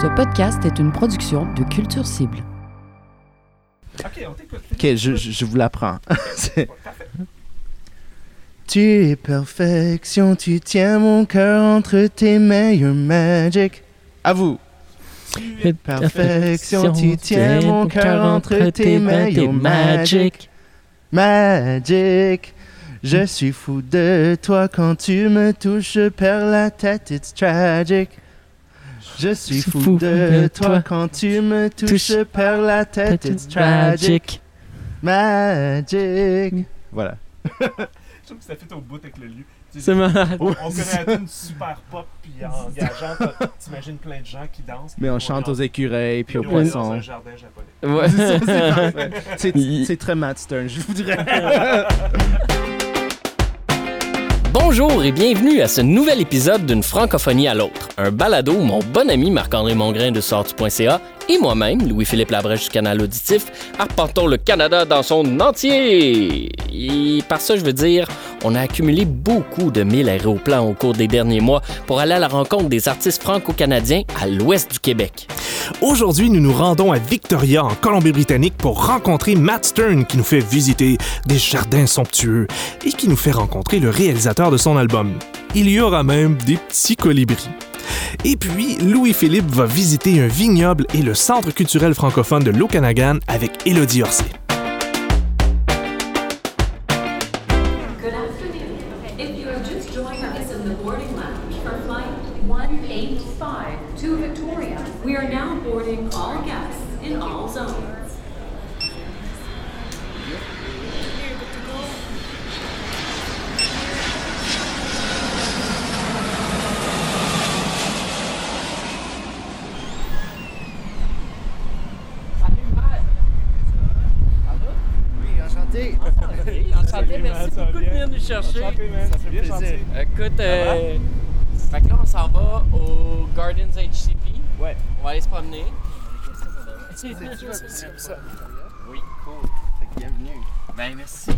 Ce podcast est une production de Culture Cible. Ok, on t'écoute. Ok, je, je, vous l'apprends. C'est- tu es perfection, tu tiens mon cœur entre tes mains, you're magic. À vous. Perfection, tu tiens mon cœur entre tes mains, you're magic. Magic. Je suis fou de toi quand tu me touches, je perds la tête, it's tragic. Je suis fou de toi quand tu me touches, je perds la tête, it's tragic. Magic. Voilà. Je trouve que ça fait au bout avec le lieu. C'est malade. On connaît une super pop puis engageante. T'imagines plein de gens qui dansent. Mais on chante aux écureuils puis aux poissons. un jardin japonais. Ouais. C'est très Matt Stern, je voudrais. Bonjour et bienvenue à ce nouvel épisode d'une francophonie à l'autre. Un balado où mon bon ami Marc-André Mongrain de sortu.ca et moi-même, Louis-Philippe Labrèche du canal auditif, arpentons le Canada dans son entier. Et par ça, je veux dire, on a accumulé beaucoup de mille aéroplans au cours des derniers mois pour aller à la rencontre des artistes franco-canadiens à l'ouest du Québec. Aujourd'hui, nous nous rendons à Victoria, en Colombie-Britannique, pour rencontrer Matt Stern, qui nous fait visiter des jardins somptueux et qui nous fait rencontrer le réalisateur de son album. Il y aura même des petits colibris. Et puis, Louis-Philippe va visiter un vignoble et le centre culturel francophone de l'Okanagan avec Élodie Orsay. Chercher. Enchanté, man. Ça fait plaisir. Écoute, euh, fait que là, on s'en va au Gardens HCP. Ouais. On va aller se promener. Oui, cool. Bienvenue. Ben, merci.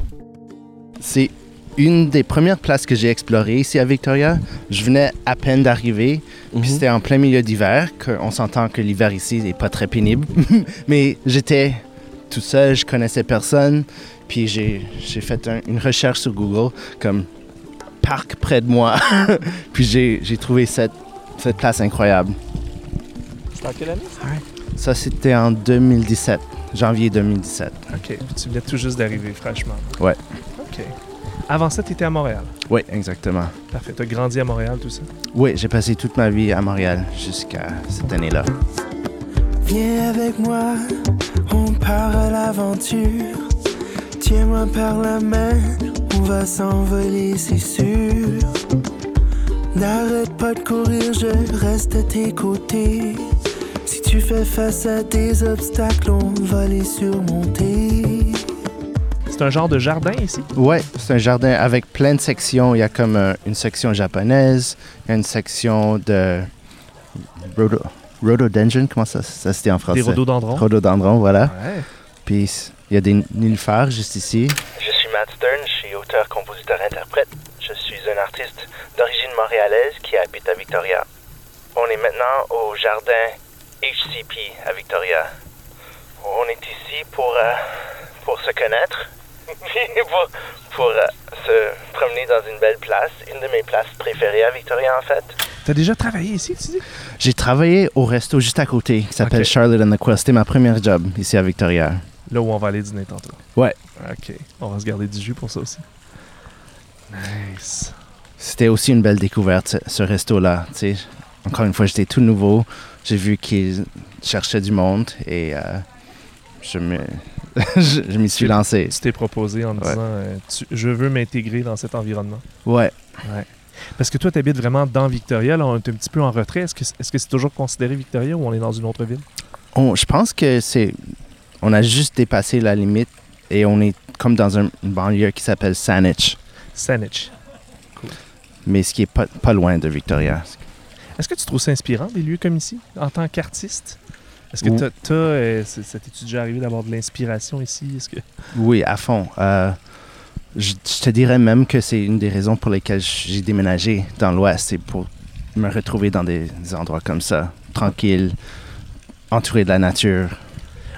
C'est une des premières places que j'ai explorées ici à Victoria. Je venais à peine d'arriver, Mhm. puis c'était en plein milieu d'hiver. On s'entend que l'hiver ici n'est pas très pénible, mais j'étais tout seul, je connaissais personne, puis j'ai j'ai fait un- une recherche sur Google comme parc près de moi, puis j'ai j'ai trouvé cette, cette place incroyable. C'était en quelle année? Ça, c'était en 2017, janvier 2017. OK, tu venais tout juste d'arriver, franchement. Ouais. OK. Avant ça, tu étais à Montréal. Oui, exactement. Parfait. Tu as grandi à Montréal, tout ça? Oui, j'ai passé toute ma vie à Montréal jusqu'à cette année-là. Viens avec moi, on part à l'aventure. Tiens-moi par la main, on va s'envoler, c'est sûr. N'arrête pas de courir, je reste à tes côtés. Si tu fais face à des obstacles, on va les surmonter. C'est un genre de jardin ici? Ouais, c'est un jardin avec plein de sections. Il y a comme euh, une section japonaise, il y a une section de rhododendron, comment ça, ça se dit en français? Des rhododendrons? Rhododendron, voilà. Ouais. Puis il y a des nénuphars juste ici. Je suis Matt Stern, je suis auteur, compositeur, interprète. Je suis un artiste d'origine montréalaise qui habite à Victoria. On est maintenant au jardin HCP à Victoria. On est ici pour, euh, pour se connaître, pour, pour euh, se promener dans une belle place, une de mes places préférées à Victoria en fait. T'as déjà travaillé ici, tu dis? J'ai travaillé au resto juste à côté qui s'appelle. Charlotte and the Quill. C'était ma première job ici à Victoria. Là où on va aller dîner tantôt. Ouais. OK. On va se garder du jus pour ça aussi. Nice. C'était aussi une belle découverte, ce, resto-là. tu sais. Encore une fois, j'étais tout nouveau. J'ai vu qu'ils cherchaient du monde et euh, je me, je, m'y suis lancé. Tu t'es proposé en Ouais. disant euh, tu- je veux m'intégrer dans cet environnement. Ouais. Parce que toi, tu habites vraiment dans Victoria. Là, on est un petit peu en retrait. Est-ce que c'est toujours considéré Victoria ou on est dans une autre ville? On- je pense que c'est. On a juste dépassé la limite et on est comme dans un- une banlieue qui s'appelle Saanich, Saanich. mais ce qui est pas, pas loin de Victoria. Est-ce que tu trouves ça inspirant, des lieux comme ici, en tant qu'artiste? Est-ce que Ou- t'as- t'as, euh, ça t'est-tu déjà arrivé d'avoir de l'inspiration ici? Est-ce que... Oui, à fond. Euh, je, je te dirais même que c'est une des raisons pour lesquelles j'ai déménagé dans l'Ouest, c'est pour me retrouver dans des, des endroits comme ça. tranquille, entouré de la nature.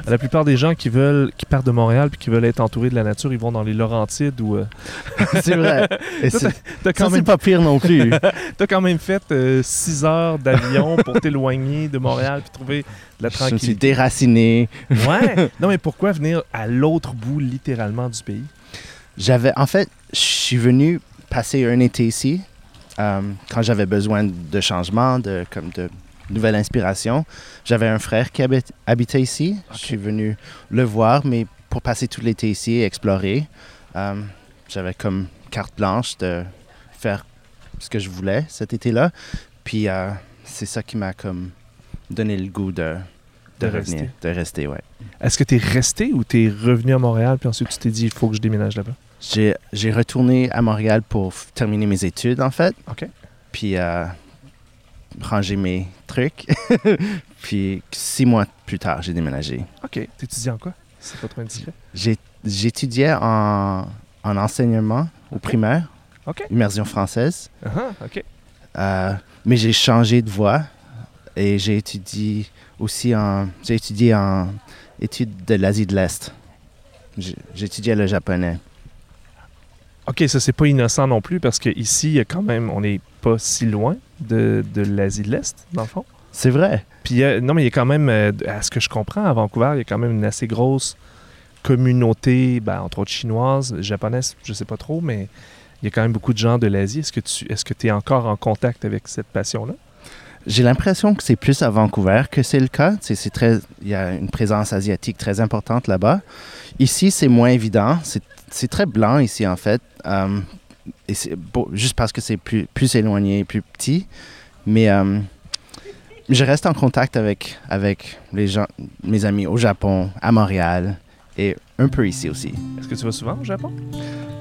La plupart des gens qui veulent, qui partent de Montréal puis qui veulent être entourés de la nature, ils vont dans les Laurentides ou. euh, c'est vrai. Et Toi, c'est- ça, pas pire non plus. t'as quand même fait 6 heures d'avion pour t'éloigner de Montréal puis trouver de la Je me suis tranquillité. déraciné. Ouais. Non, mais pourquoi venir à l'autre bout littéralement du pays? J'avais, en fait, je suis venu passer un été ici euh, quand j'avais besoin de changement, de, comme de nouvelle inspiration. J'avais un frère qui habite- habitait ici. Je suis venu le voir, mais pour passer tout l'été ici et explorer. Euh, j'avais comme carte blanche de faire ce que je voulais cet été-là. Puis euh, c'est ça qui m'a comme donné le goût de, de, De revenir, rester. de rester, ouais. Est-ce que t'es resté ou t'es revenu à Montréal puis ensuite tu t'es dit il faut que je déménage là-bas? J'ai, j'ai retourné à Montréal pour terminer mes études, en fait. OK. Puis euh, ranger mes trucs. Puis six mois plus tard, j'ai déménagé. OK. T'étudies en quoi? C'est pas trop indiscret. J'étudiais en, en enseignement au primaire, OK. immersion française. Ah, OK. Euh, mais j'ai changé de voie et j'ai étudié aussi en, j'ai étudié en études de l'Asie de l'Est. J'ai- J'étudiais le japonais. OK, ça, c'est pas innocent non plus parce y a quand même, on n'est pas si loin de, de l'Asie de l'Est, dans le fond. C'est vrai. Puis, euh, non, mais il y a quand même, euh, à ce que je comprends, à Vancouver, il y a quand même une assez grosse communauté, ben, entre autres chinoise, japonaise, je sais pas trop, mais il y a quand même beaucoup de gens de l'Asie. Est-ce que tu est-ce que es encore en contact avec cette passion-là? J'ai l'impression que c'est plus à Vancouver que c'est le cas. C'est, très, il y a une présence asiatique très importante là-bas. Ici, c'est moins évident. C'est, c'est très blanc ici, en fait. Euh, et c'est beau- juste parce que c'est plus, plus éloigné, plus petit. Mais euh, je reste en contact avec, avec les gens, mes amis au Japon, à Montréal et un peu ici aussi. Est-ce que tu vas souvent au Japon?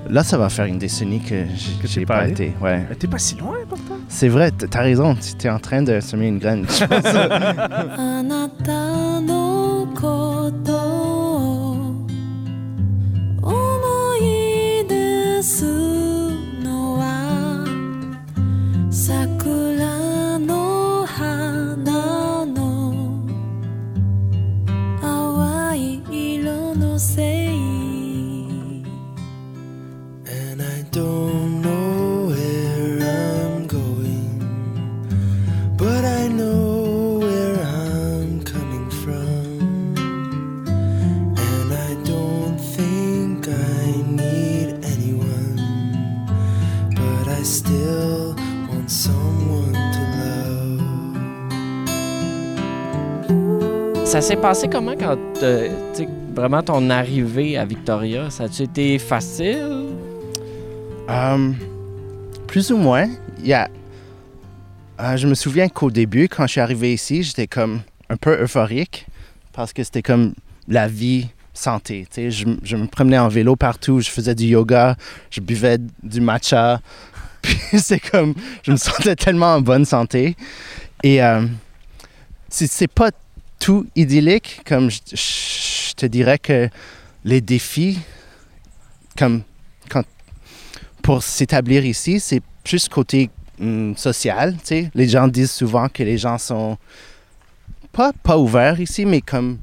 Là, ça va faire une décennie que j'ai, t'es pas pas allé? été. Ouais. T'es pas si loin, pourtant. C'est vrai, t'as raison. Tu es en train de semer une graine. je pense. 桜の花の淡い色のせい s'est passé comment quand, euh, vraiment ton arrivée à Victoria? Ça a-tu été facile? Um, plus ou moins. Il y a, euh, je me souviens qu'au début, quand je suis arrivé ici, j'étais comme un peu euphorique parce que c'était comme la vie santé. Je, je me promenais en vélo partout, je faisais du yoga, je buvais du matcha. Puis c'est comme, je me sentais tellement en bonne santé. Et c'est c'est pas tout idyllique, comme je, je te dirais que les défis, comme quand pour s'établir ici, c'est plus côté hum, social. Les gens disent souvent que les gens sont pas, pas ouverts ici, mais comme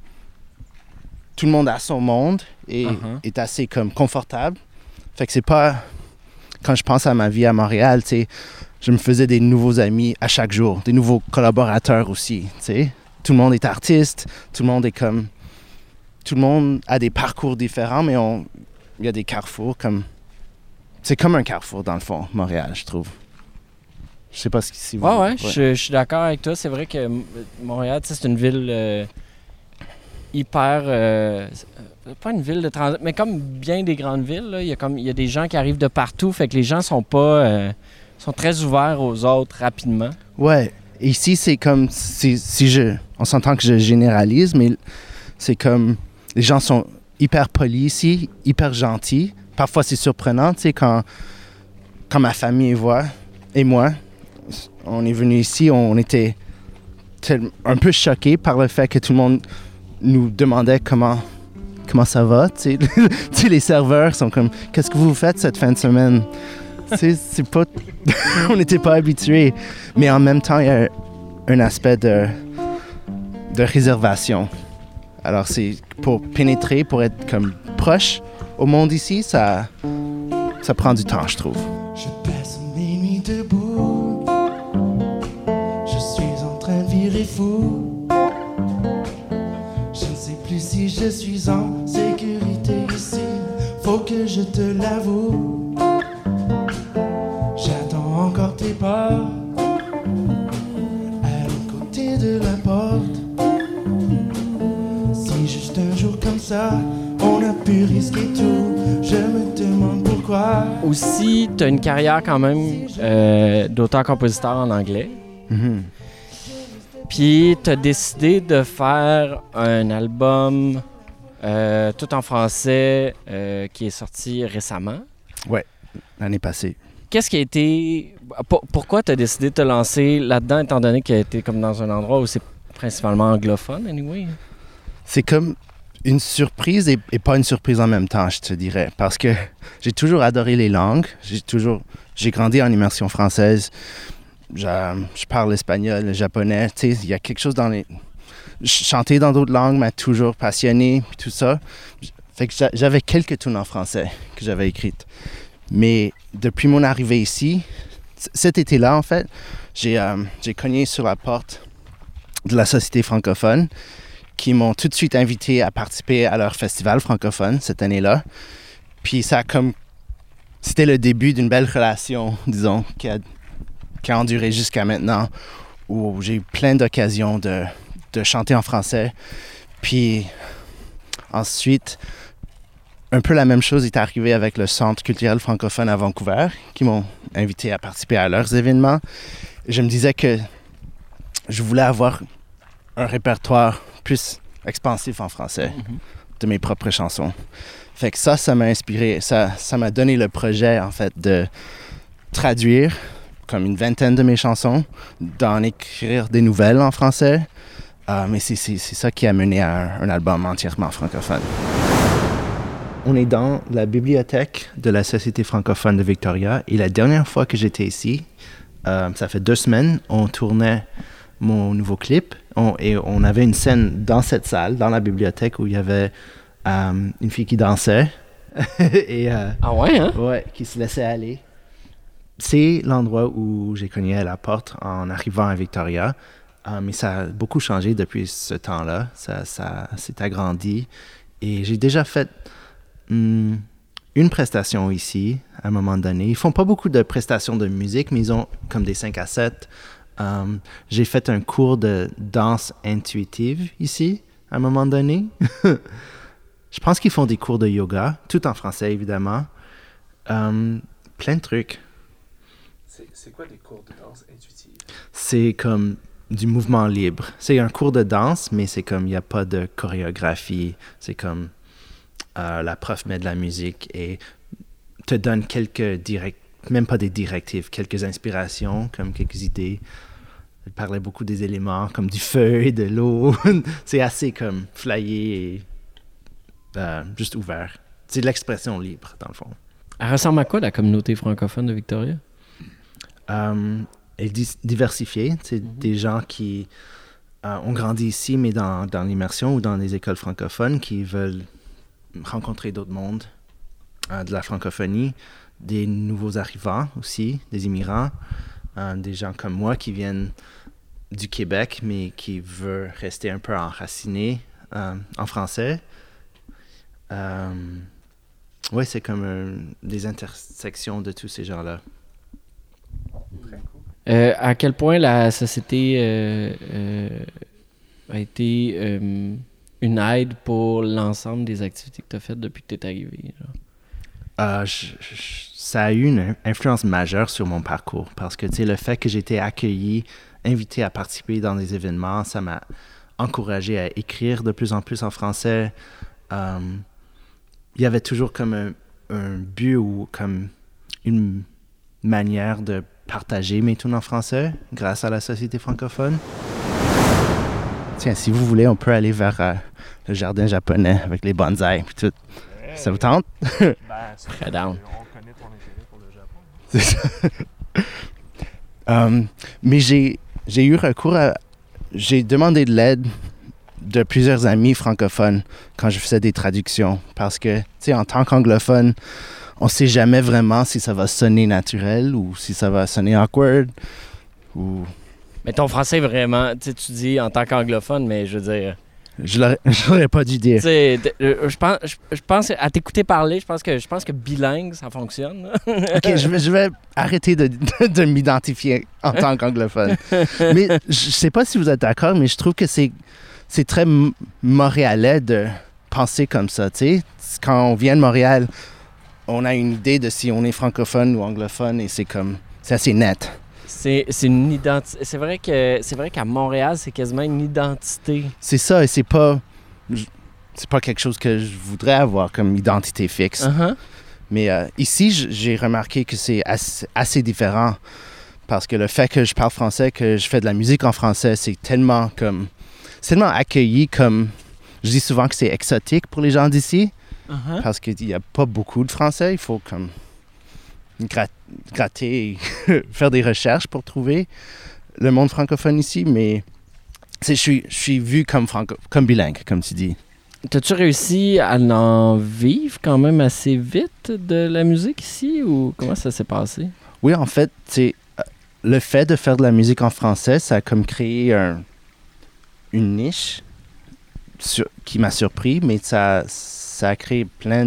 tout le monde a son monde et Mhm. est assez comme confortable. Fait que c'est pas quand je pense à ma vie à Montréal, tu sais, je me faisais des nouveaux amis à chaque jour, des nouveaux collaborateurs aussi, tu sais. Tout le monde est artiste, tout le monde est comme tout le monde a des parcours différents, mais on il y a des carrefours comme c'est comme un carrefour dans le fond, Montréal, je trouve. Je sais pas ce qui Ouais, ouais, je, je suis d'accord avec toi. C'est vrai que Montréal, c'est une ville euh, hyper. euh, c'est pas une ville de transit, mais comme bien des grandes villes, il y a comme y a des gens qui arrivent de partout, fait que les gens sont pas euh, sont très ouverts aux autres rapidement. Ouais. Ici, c'est comme si, si je. On s'entend que je généralise, mais c'est comme. Les gens sont hyper polis ici, hyper gentils. Parfois, c'est surprenant, tu sais, quand, quand ma famille voit et moi, on est venu ici, on était un peu choqués par le fait que tout le monde nous demandait comment, ça va. Tu sais. Les serveurs sont comme Qu'est-ce que vous faites cette fin de semaine? C'est pas. on n'était pas habitués. Mais en même temps, il y a un aspect de réservation. Alors, c'est pour pénétrer, pour être comme proche au monde ici, ça, ça prend du temps, je trouve. Je passe mes nuits debout. Je suis en train de virer fou. Je ne sais plus si je suis en sécurité ici. Faut que je te l'avoue. J'attends encore tes pas. À l'autre côté de la porte. Ça, on a pu risquer tout. Je me demande pourquoi. Aussi, tu as une carrière quand même euh, d'auteur-compositeur en anglais. Mhm. Puis, tu as décidé de faire un album euh, tout en français euh, qui est sorti récemment. L'année passée. Qu'est-ce qui a été. pour- pourquoi tu as décidé de te lancer là-dedans, étant donné qu'il a été comme dans un endroit où c'est principalement anglophone, anyway? C'est comme une surprise et, pas une surprise en même temps, je te dirais. Parce que j'ai toujours adoré les langues. J'ai toujours. J'ai grandi en immersion française. Je, parle espagnol, le japonais. Tu sais, il y a quelque chose dans les. ch- Chanter dans d'autres langues m'a toujours passionné, tout ça. Fait que j'a- j'avais quelques tunes en français que j'avais écrites. Mais depuis mon arrivée ici, cet été-là, en fait, j'ai euh, cogné sur la porte de la Société francophone qui m'ont tout de suite invité à participer à leur festival francophone cette année-là. Puis ça a comme... C'était le début d'une belle relation, disons, qui a, qui a enduré jusqu'à maintenant, où j'ai eu plein d'occasions de, de chanter en français. Puis ensuite, un peu la même chose est arrivée avec le Centre culturel francophone à Vancouver, qui m'ont invité à participer à leurs événements. Je me disais que je voulais avoir un répertoire plus expansif en français de mes propres chansons. Fait que ça, ça m'a inspiré, ça, ça m'a donné le projet en fait de traduire comme une vingtaine de mes chansons, d'en écrire des nouvelles en français. Euh, mais c'est ça qui a mené à un, un album entièrement francophone. On est dans la bibliothèque de la Société francophone de Victoria et la dernière fois que j'étais ici, euh, ça fait deux semaines, on tournait mon nouveau clip on- et on avait une scène dans cette salle, dans la bibliothèque, où il y avait euh, une fille qui dansait et euh, Ah ouais, hein? ouais, qui se laissait aller. C'est l'endroit où j'ai cogné à la porte en arrivant à Victoria. Euh, mais ça a beaucoup changé depuis ce temps-là. Ça, ça s'est agrandi. Et j'ai déjà fait hmm, une prestation ici à un moment donné. Ils font pas beaucoup de prestations de musique, mais ils ont comme des 5 à 7. Euh, j'ai fait un cours de danse intuitive ici à un moment donné. Je pense qu'ils font des cours de yoga, tout en français évidemment. Euh, plein de trucs. C'est quoi des cours de danse intuitive? C'est comme du mouvement libre. C'est un cours de danse, mais c'est comme il n'y a pas de chorégraphie. C'est comme euh, la prof met de la musique et te donne quelques direct, même pas des directives, quelques inspirations, comme quelques idées. Elle parlait beaucoup des éléments comme du feu et de l'eau. c'est assez comme flyé et euh, juste ouvert. C'est de l'expression libre, dans le fond. Elle ressemble à quoi la communauté francophone de Victoria? Euh, elle est diversifiée. C'est des gens qui euh, ont grandi ici, mais dans, dans l'immersion ou dans les écoles francophones, qui veulent rencontrer d'autres mondes, euh, de la francophonie, des nouveaux arrivants aussi, des immigrants, euh, des gens comme moi qui viennent du Québec, mais qui veulent rester un peu enracinés euh, en français. Euh, oui, c'est comme euh, des intersections de tous ces gens-là. Euh, à quel point la société euh, euh, a été euh, une aide pour l'ensemble des activités que tu as faites depuis que tu es arrivé? genre? Je- ça a eu une influence majeure sur mon parcours parce que le fait que été accueilli, invité à participer dans des événements, ça m'a encouragé à écrire de plus en plus en français. Euh, il y avait toujours comme un, un but ou comme une manière de partager mes tunes en français grâce à la société francophone. Tiens, si vous voulez, on peut aller vers euh, le jardin japonais avec les bonsaïs et tout. Ça vous tente? Ben, c'est- Très down. On connaît ton intérêt pour le Japon. C'est ça. Euh, mais j'ai, j'ai eu recours à. J'ai demandé de l'aide de plusieurs amis francophones quand je faisais des traductions. Parce que, tu sais, en tant qu'anglophone, on sait jamais vraiment si ça va sonner naturel ou si ça va sonner awkward. Ou... Mais ton français, vraiment, tu dis en tant qu'anglophone, mais je veux dire. Je l'aurais- pas dû dire. euh, je pense, je, je pense à t'écouter parler, je pense que je pense que bilingue, ça fonctionne. Ok, je vais, je vais arrêter de, de- de m'identifier en tant qu'anglophone. mais je sais pas si vous êtes d'accord, mais je trouve que c'est, c'est très montréalais de penser comme ça. tu sais. Quand on vient de Montréal, on a une idée de si on est francophone ou anglophone et c'est comme. C'est assez net. C'est une identité. C'est vrai que c'est vrai qu'à Montréal, c'est quasiment une identité. C'est ça et c'est pas. C'est pas quelque chose que je voudrais avoir comme identité fixe. Uh-huh. Mais euh, ici, j'ai remarqué que c'est assez, assez différent. Parce que le fait que je parle français, que je fais de la musique en français, c'est tellement comme. Tellement accueilli comme. Je dis souvent que c'est exotique pour les gens d'ici. Uh-huh. Parce qu'il n'y a pas beaucoup de français. Il faut comme. Grat- gratter faire des recherches pour trouver le monde francophone ici. Mais. c'est- Je suis, je suis vu comme, franco, comme bilingue, comme tu dis. T'as-tu réussi à en vivre quand même assez vite de la musique ici ou comment ça s'est passé? Oui, en fait, c'est le fait de faire de la musique en français, ça a comme créé un- une niche sur- qui m'a surpris, mais ça, ça a créé plein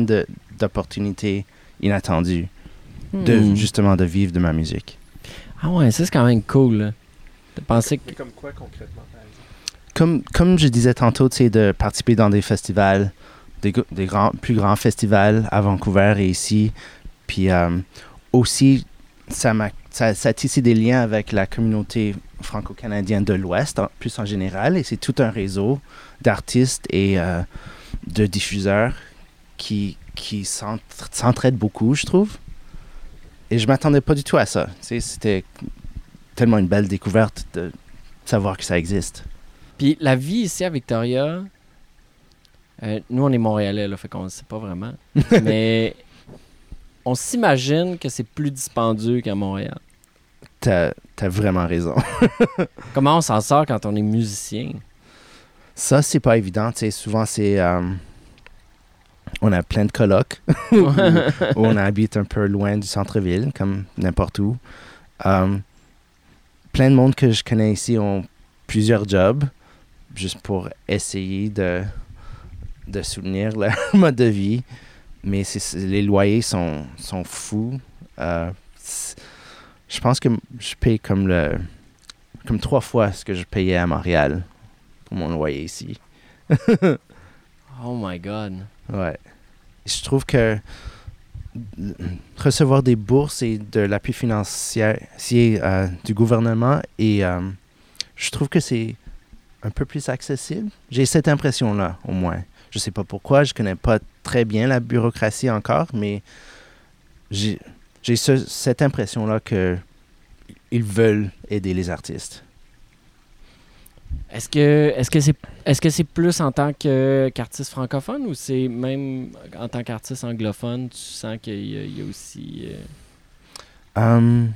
d'opportunités inattendues de Hmm. justement de vivre de ma musique. Ah ouais, ça c'est quand même cool. là. De penser que Mais comme quoi concrètement? Comme, comme je disais tantôt, c'est de participer dans des festivals, des, gr- des grands, plus grands festivals à Vancouver et ici. Puis euh, aussi, ça, m'a, ça, tissé des liens avec la communauté franco-canadienne de l'Ouest, en- plus en général. Et c'est tout un réseau d'artistes et euh, de diffuseurs qui, qui s'entra- s'entraident beaucoup, je trouve. Et je m'attendais pas du tout à ça. C'était tellement une belle découverte de savoir que ça existe. Puis la vie ici à Victoria, euh, nous on est Montréalais, là, fait qu'on ne sait pas vraiment. mais on s'imagine que c'est plus dispendieux qu'à Montréal. T'as, vraiment raison. Comment on s'en sort quand on est musicien? Ça, c'est pas évident. souvent, c'est. euh, on a plein de colocs où, on habite un peu loin du centre-ville, comme n'importe où. Euh, plein de monde que je connais ici ont plusieurs jobs, juste pour essayer de, de soutenir leur mode de vie. Mais les loyers sont, fous. Euh, je pense que je paye comme le comme trois fois ce que je payais à Montréal pour mon loyer ici. Oh my god. Ouais. Je trouve que recevoir des bourses et de l'appui financier euh, du gouvernement et euh, je trouve que c'est un peu plus accessible. J'ai cette impression-là, au moins. Je sais pas pourquoi, je connais pas très bien la bureaucratie encore, mais j'ai j'ai ce- cette impression-là que ils veulent aider les artistes. Est-ce que est-ce que c'est est-ce que c'est plus en tant qu'artiste francophone ou c'est même en tant qu'artiste anglophone, tu sens qu'il y, y a aussi euh, Hum,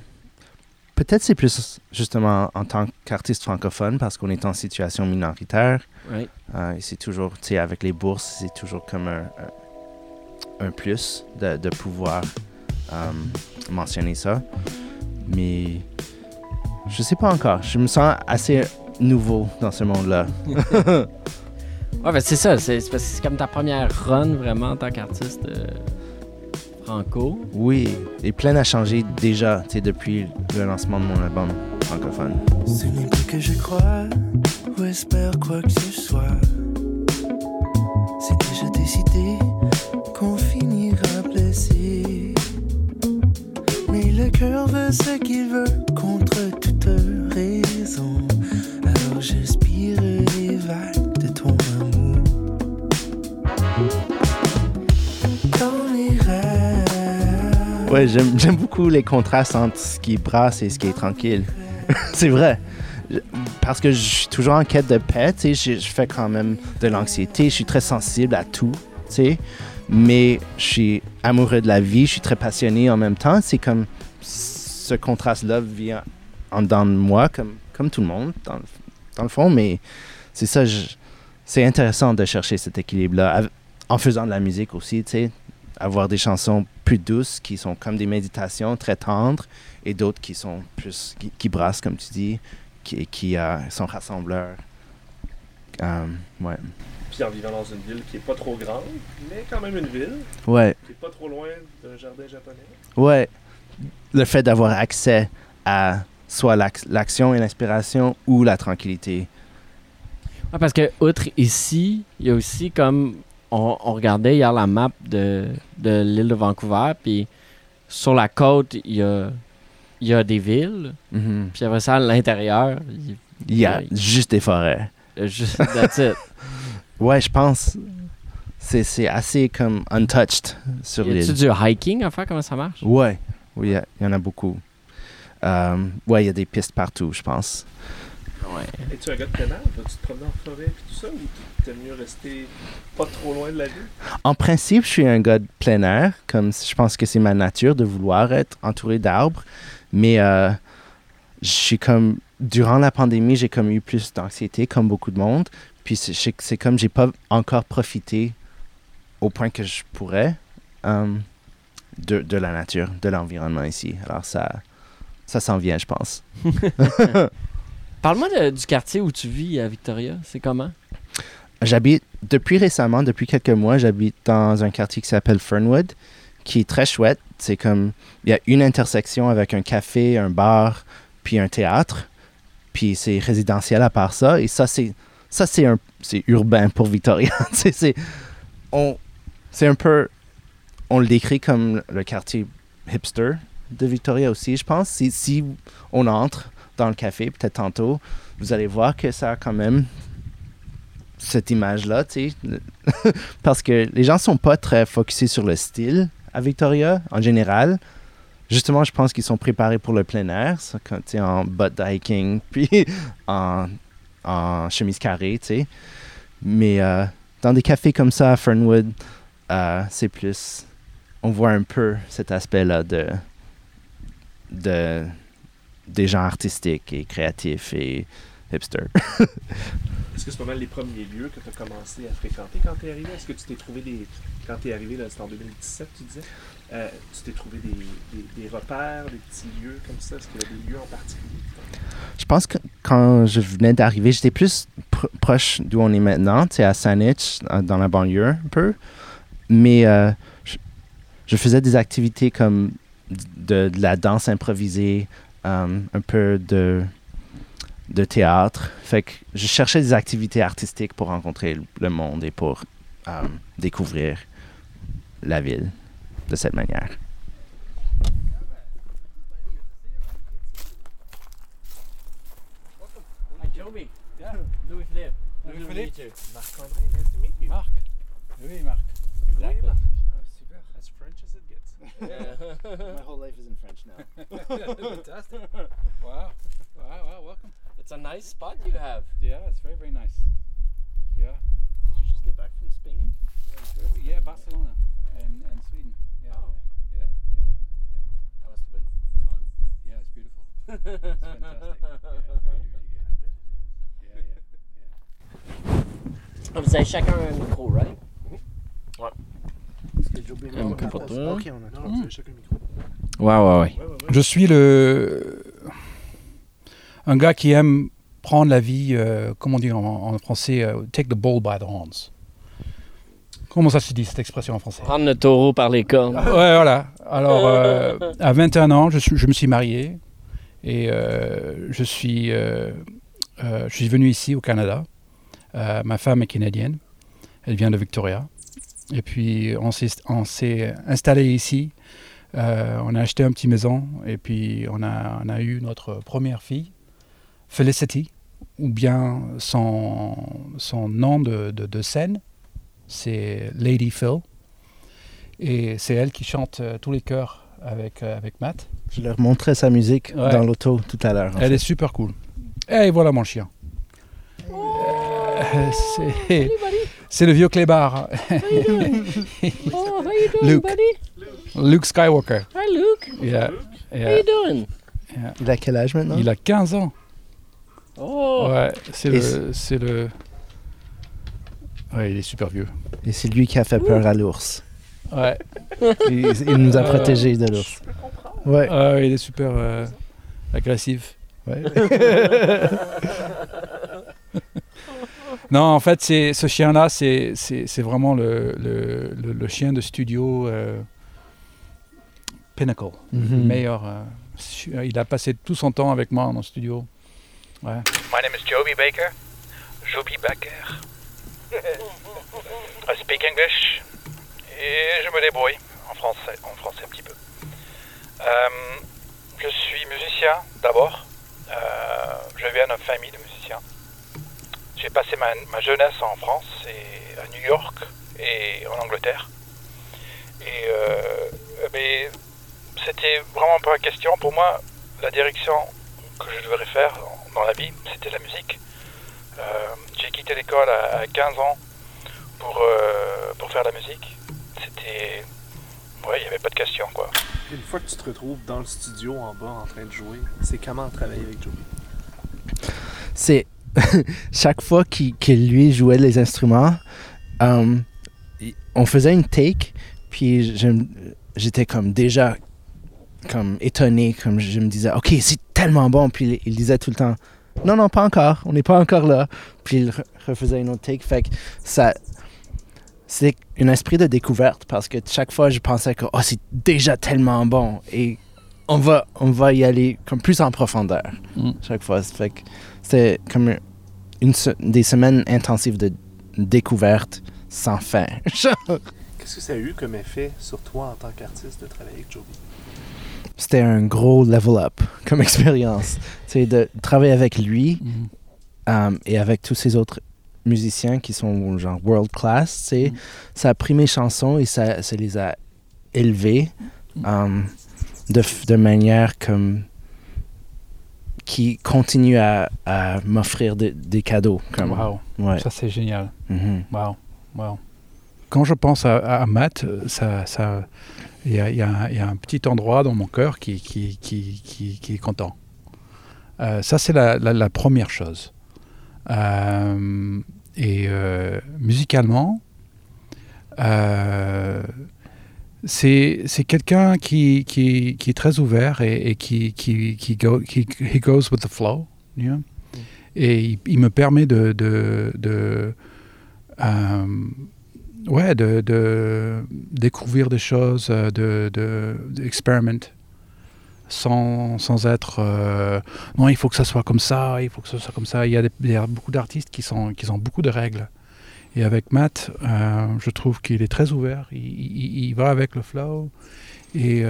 Peut-être c'est plus justement en tant qu'artiste francophone parce qu'on est en situation minoritaire. ouais. Euh, et c'est toujours, tu sais, avec les bourses, c'est toujours comme un, un, plus de, de pouvoir euh, mentionner ça. Mais je sais pas encore. Je me sens assez nouveau dans ce monde-là. Ouais, ben c'est ça, c'est c'est parce que c'est comme ta première run vraiment en tant qu'artiste euh, franco. Oui, et plein a changé déjà, tu sais, depuis le lancement de mon album francophone. Ce n'est plus que je crois ou espère quoi que ce soit. J'aime beaucoup les contrastes entre ce qui brasse et ce qui est tranquille. c'est vrai. Parce que je suis toujours en quête de paix, tu sais, je, fais quand même de l'anxiété, je suis très sensible à tout, tu sais, mais je suis amoureux de la vie, je suis très passionné en même temps. C'est comme ce contraste-là vient en dedans de moi, comme, comme tout le monde, dans, le- dans le fond, mais c'est ça, c'est intéressant de chercher cet équilibre-là en faisant de la musique aussi, tu sais, avoir des chansons plus douces qui sont comme des méditations très tendres et d'autres qui sont plus qui, qui brassent comme tu dis, qui, qui euh, sont rassembleurs. Euh, ouais, Puis en vivant dans une ville qui est pas trop grande, mais quand même une ville, ouais, qui est pas trop loin d'un jardin japonais. ouais. Le fait d'avoir accès à soit l'ac- l'action et l'inspiration ou la tranquillité. Ouais, parce que, outre ici, il y a aussi comme. On, on regardait hier la map de, de l'île de Vancouver, puis sur la côte, il y a, y a des villes, Mhm. puis après ça, à l'intérieur, il y a juste des forêts. y a juste. That's it. Ouais, je pense. C'est c'est assez comme untouched sur Y a-tu l'île. du hiking à faire? Comment ça marche? Ouais, oui, il y a- y, en a beaucoup. Euh, ouais, il y a des pistes partout, je pense. Ouais. Es-tu un gars de plein air? Vas-tu te promener en forêt et tout ça? Ou t'aimes mieux rester pas trop loin de la ville? En principe, je suis un gars de plein air, comme je pense que c'est ma nature de vouloir être entouré d'arbres. Mais euh, je suis comme durant la pandémie, j'ai comme eu plus d'anxiété, comme beaucoup de monde. Puis c'est comme j'ai pas encore profité au point que je pourrais euh, de, de la nature, de l'environnement ici. Alors ça, ça s'en vient, je pense. Parle-moi du quartier où tu vis à Victoria. C'est comment? J'habite, depuis récemment, depuis quelques mois, j'habite dans un quartier qui s'appelle Fernwood, qui est très chouette. C'est comme, il y a une intersection avec un café, un bar, puis un théâtre. Puis c'est résidentiel à part ça. Et ça, c'est, ça, c'est un, c'est urbain pour Victoria. c'est, on, c'est un peu, on le décrit comme le quartier hipster de Victoria aussi, je pense. Si, si on entre dans le café, peut-être tantôt, vous allez voir que ça a quand même cette image-là, tu sais. Parce que les gens sont pas très focusés sur le style à Victoria, en général. Justement, je pense qu'ils sont préparés pour le plein air, ça, quand, tu en de hiking, puis en, en chemise carrée, tu sais. Mais euh, dans des cafés comme ça à Fernwood, euh, c'est plus... On voit un peu cet aspect-là de, de... des gens artistiques et créatifs et hipsters. Est-ce que c'est pas mal les premiers lieux que tu as commencé à fréquenter quand tu es arrivé? Est-ce que tu t'es trouvé des. Quand tu es arrivé, c'était en 2017, tu disais, euh, tu t'es trouvé des, des, des repères, des petits lieux comme ça? Est-ce qu'il y a des lieux en particulier? Je pense que quand je venais d'arriver, j'étais plus pr- proche d'où on est maintenant, tu sais, à Saanich, dans la banlieue un peu. Mais euh, je, je faisais des activités comme de, de la danse improvisée, euh, un peu de, de théâtre. Fait que je cherchais des activités artistiques pour rencontrer le- monde et pour euh, découvrir la ville de cette manière. Joby. Yeah. Louis Philippe. Louis Philippe. Marc-André, nice to meet you. Marc. Oui, Marc. Oui, Marc. Ah, super. As French as it gets. My whole life is. Fantastic. Wow. Wow, wow, welcome. It's a nice spot you have. Yeah, it's very, very nice. Yeah. Did you just get back from Spain? Yeah, Barcelona and, and Sweden. Yeah. Oh. Yeah, yeah, yeah. That must have been fun. Yeah, it's beautiful. It's fantastic. Yeah, really, really good. Yeah, yeah, yeah. Vous avez chacun un micro, right? C'était Un micro pour toi. Ok, on a mm. non, chacun le micro. Ouais, ouais, ouais. Je suis le un gars qui aime prendre la vie, euh, comment dire en, en français, euh, take the bull by the horns. Comment ça se dit cette expression en français? Prendre le taureau par les cornes. Ouais, voilà. Alors, euh, à 21 ans, je, suis- je me suis marié et euh, je suis, euh, euh, je suis venu ici au Canada. Euh, ma femme est canadienne. Elle vient de Victoria. Et puis, on s'est, on s'est installé ici. Euh, on a acheté une petite maison et puis on a, on a eu notre première fille, Felicity, ou bien son, son nom de, de, de scène, c'est Lady Phil. Et c'est elle qui chante euh, tous les chœurs avec, euh, avec Matt. Je leur montrais sa musique Ouais. dans l'auto tout à l'heure. Elle fait. est super cool. Et voilà mon chien. Euh, c'est, c'est le vieux clébard. Oh, how you doing, Luke. buddy? Luke Skywalker. Hi, Luke. Yeah, How yeah. you doing? Il a quel âge maintenant? Il a 15 ans. Oh. Ouais, c'est le, c'est le, Ouais, il est super vieux. Et c'est lui qui a fait peur à l'ours. Ouais. Il, il nous a Euh, protégés de l'ours. Ouais. Ah, il est super euh, agressif. Ouais. non, en fait, c'est, ce chien-là, c'est, c'est, c'est vraiment le, le, le- le chien de studio euh, Pinnacle. Le Mhm. meilleur. euh, su- il a passé tout son temps avec moi dans le studio. Ouais. My name is Joby Baker. Joby Baker. I speak English. Et je me débrouille en français, en français un petit peu. Euh, je suis musicien d'abord. Euh, je viens d'une famille de musiciens. J'ai passé ma, ma jeunesse en France et à New York et en Angleterre. Et euh, mais c'était vraiment pas question pour moi. La direction que je devrais faire dans la vie, c'était la musique. Euh, j'ai quitté l'école à, à 15 ans pour, euh, pour faire la musique. C'était... Ouais, il n'y avait pas de question, quoi. Une fois que tu te retrouves dans le studio en bas en train de jouer, c'est comment travailler avec Joey? c'est chaque fois qu'il que lui jouait les instruments, euh, on faisait une take, puis j'étais comme déjà comme étonné, comme je me disais, ok, c'est tellement bon, puis il, il disait tout le temps, non, non, pas encore, on n'est pas encore là, puis il re- refaisait une autre take, fait que ça, c'est un esprit de découverte parce que chaque fois je pensais que oh, c'est déjà tellement bon et on va, on va y aller comme plus en profondeur Mm. chaque fois. Fait que c'était comme une, des semaines intensives de découverte sans fin. Qu'est-ce que ça a eu comme effet sur toi en tant qu'artiste de travailler avec Joey? C'était un gros level up comme expérience. C'est de travailler avec lui Mhm. euh, et avec tous ces autres musiciens qui sont genre world class. sais. Mhm. Ça a pris mes chansons et ça, ça les a élevées euh, de, f- de manière comme qui continue à, à m'offrir de- des cadeaux. Comme, Wow. ouais. Ça, c'est génial. Mhm. Wow. Wow. Quand je pense à, à Matt, euh, ça, ça, il y a, il y a un- il y a un petit endroit dans mon cœur qui, qui, qui, qui, est content. Euh, ça, c'est la, la, la première chose. Euh, et euh, musicalement, c'est quelqu'un qui, qui, qui est très ouvert et, et qui, qui, qui, go- qui he goes with the flow. you know? Et il, il me permet de, de, de, ouais, de, découvrir des choses, euh, de, de, sans, sans être euh, non, il faut que ça soit comme ça, il faut que ça soit comme ça. Il y a, des- beaucoup d'artistes qui, sont, qui ont beaucoup de règles. Et avec Matt, euh, je trouve qu'il est très ouvert, il, va avec le flow. Et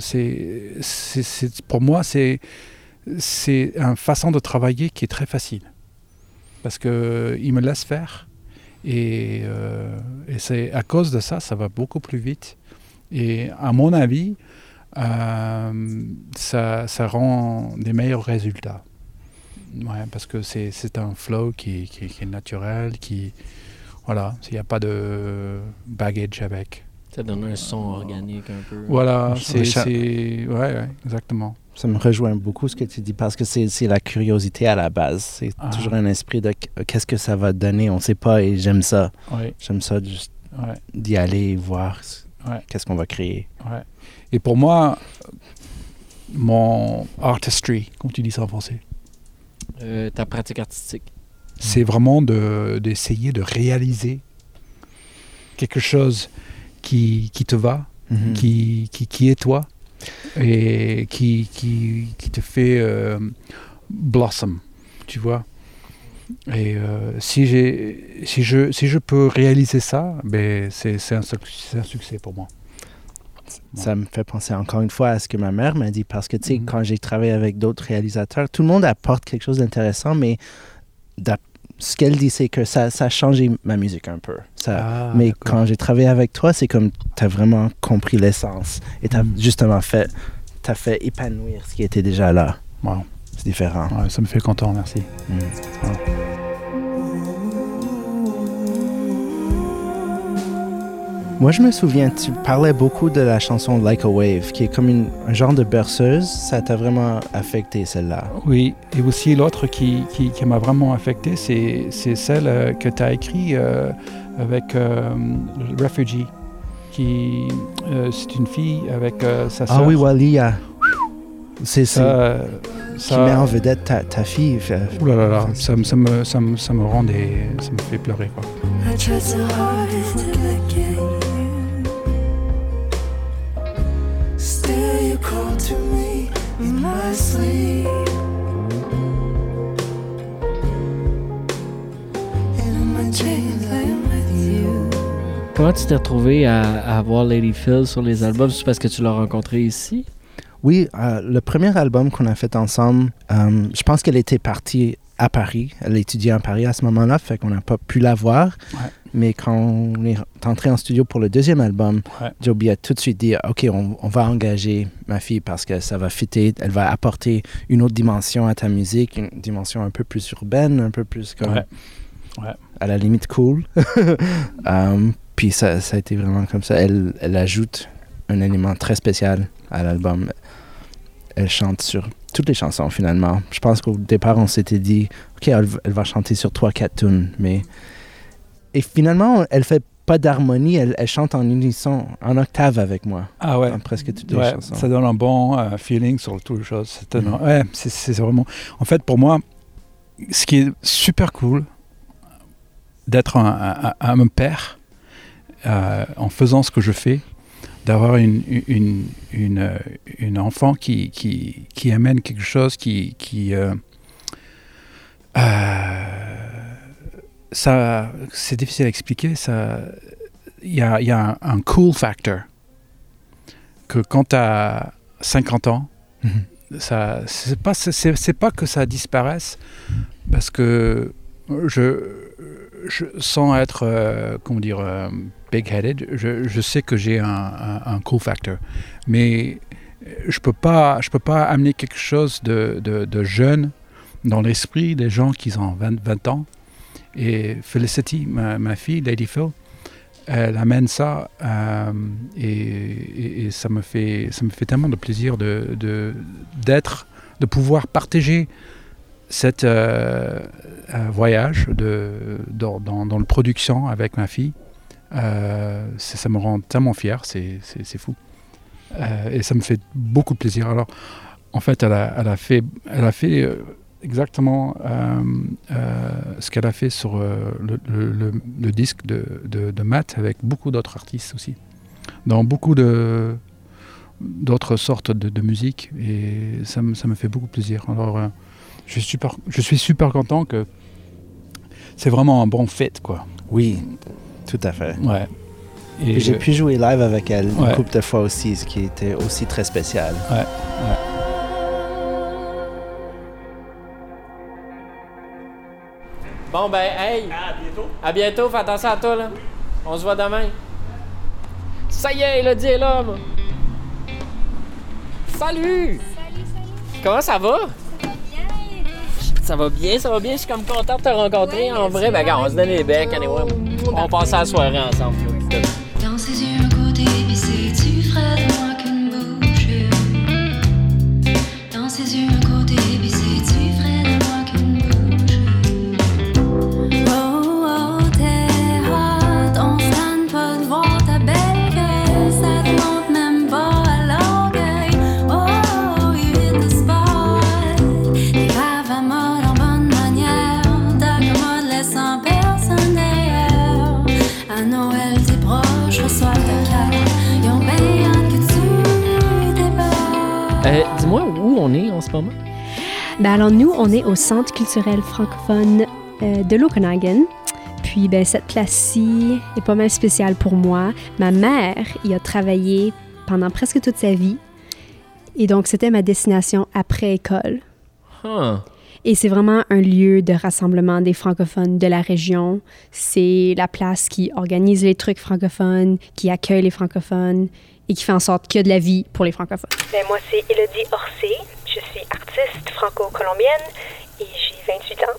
c'est, c'est- pour moi, c'est, c'est une façon de travailler qui est très facile. Parce qu'il me laisse faire. Et, euh, et c'est à cause de ça, ça va beaucoup plus vite. Et à mon avis, euh, ça, ça rend des meilleurs résultats. Ouais, parce que c'est, c'est un flow qui, qui- qui est naturel, qui... Voilà, il n'y a pas de baggage avec. Ça donne un son organique un peu. Voilà, Je- c'est... ça- c'est- Ouais, ouais, exactement. Ça me rejoint beaucoup ce que tu dis parce que c'est c'est la curiosité à la base. C'est Ah. toujours un esprit de qu- qu'est-ce que ça va donner, on ne sait pas et j'aime ça. J'aime ça juste ouais. d'y aller et voir Ouais. qu'est-ce qu'on va créer. Ouais. Et pour moi, mon artistry, comme tu dis ça en français, Euh, ta pratique artistique. c'est vraiment de- d'essayer de, réaliser quelque chose qui, qui te va, Mhm. qui, qui, qui est toi, et qui, qui, qui te fait euh, blossom, tu vois. Et euh, si, si, je, si je peux réaliser ça, ben c'est, c'est, un, c'est un succès pour moi. Ça me fait penser encore une fois à ce que ma mère m'a dit parce que tu sais, Mhm. quand j'ai travaillé avec d'autres réalisateurs, tout le monde apporte quelque chose d'intéressant, mais ce qu'elle dit, c'est que ça, ça a changé ma musique un peu. Ça, Ah, mais quand j'ai travaillé avec toi, c'est comme tu as vraiment compris l'essence et tu as Mhm. justement fait, fait épanouir ce qui était déjà là. Wow. C'est différent. Ouais, ça me fait content, merci. Mhm. Moi, je me souviens, tu parlais beaucoup de la chanson Like a Wave, qui est comme une, un genre de berceuse. Ça t'a vraiment affecté, celle-là. Oui, et aussi l'autre qui, qui, qui m'a vraiment affecté, c'est, celle euh, que tu as écrite euh, avec euh, Refugee. Qui, euh, c'est une fille avec sa sœur. Ah oui, Walia. C'est Ça, ça. euh, Qui ça- met en vedette ta, ta fille. Fait- Ouh là là là, ça, me- ça me, ça, me, ça me rend des... Ça me fait pleurer, quoi. Comment tu t'es retrouvé à, à avoir Lady Phil sur les albums? C'est parce que tu l'as rencontré ici? Oui, euh, le premier album qu'on a fait ensemble, euh, je pense qu'elle était partie à Paris. Elle étudiait à Paris à ce moment-là, fait qu'on n'a pas pu la voir. Ouais. Mais quand on est entré en studio pour le deuxième album, Ouais. Joby a tout de suite dit OK, on, on va engager ma fille parce que ça va fitter, elle va apporter une autre dimension à ta musique, une dimension un peu plus urbaine, un peu plus comme Ouais. Ouais. à la limite cool. Euh, puis ça, ça a été vraiment comme ça. Elle, elle ajoute un élément très spécial à l'album. Elle chante sur toutes les chansons finalement. Je pense qu'au départ, on s'était dit, OK, elle, va- elle va chanter sur trois, quatre tunes. Mais... Et finalement, elle fait pas d'harmonie, elle, elle chante en unisson, en octave avec moi, Ah ouais. dans presque toutes les Ouais, chansons. ça donne un bon euh, feeling sur toutes les choses. C'est Mhm. ouais, c'est- c'est vraiment. En fait, pour moi, ce qui est super cool d'être un, un- un- un père euh, en faisant ce que je fais, d'avoir une, une, une, une enfant qui, qui, qui amène quelque chose qui. qui euh, euh, ça, c'est difficile à expliquer. Ça, il y a, y a un, un cool factor que quand tu as 50 ans, Mhm. ça, c'est pas, c'est, c'est pas que ça disparaisse, parce que je, je sans être, euh, comment dire, big-headed, je, sais que j'ai un, un, un cool factor, mais je peux pas, peux pas amener quelque chose de, jeune dans l'esprit des gens qui ont 20, 20 ans. Et Felicity, ma, fille, Lady Phil, elle amène ça euh, et, ça me fait ça me fait tellement de plaisir d'être de pouvoir partager cet euh, euh, voyage dans, dans, dans le production avec ma fille Euh, ça me rend tellement fier c'est fou Euh, et ça me fait beaucoup plaisir alors en fait elle a, elle a fait elle a fait euh, exactement ce qu'elle a fait sur le, le- disque de, de, Matt avec beaucoup d'autres artistes aussi. Dans beaucoup d'autres sortes de, musique et ça me, ça me fait beaucoup plaisir. Alors je, suis super, je suis super content que c'est vraiment un bon fit quoi. Oui, tout à fait. Ouais. Et j'ai pu jouer live avec elle Ouais. une couple de fois aussi, ce qui était aussi très spécial. Ouais, ouais. Bon, ben, hey! À bientôt. À bientôt, fais attention à toi, là. On se voit demain. Ça y est, Elodie est là, moi. Salut! Comment ça va? Ça va bien, ça va bien. Je suis comme content de te rencontrer. en vrai, ben, on se donne les becs. anyway. On passe la soirée ensemble. là. Dans ses yeux, un côté épicé, tu ferais de moi qu'une bouche. Dans ses yeux, un côté épicé, À Noël, tes proches reçoivent ta carte. Ils ont bien hâte que tu débarques. Euh, Dis-moi où on est en ce moment? Ben alors nous, on est au Centre culturel francophone euh, de l'Okanagan. Puis ben, cette place-ci est pas mal spéciale pour moi. Ma mère y a travaillé pendant presque toute sa vie. Et donc c'était ma destination après école. Huh. Et c'est vraiment un lieu de rassemblement des francophones de la région. C'est la place qui organise les trucs francophones, qui accueille les francophones et qui fait en sorte qu'il y a de la vie pour les francophones. Ben, moi, c'est Elodie Orsay. Je suis artiste franco-colombienne et j'ai 28 ans.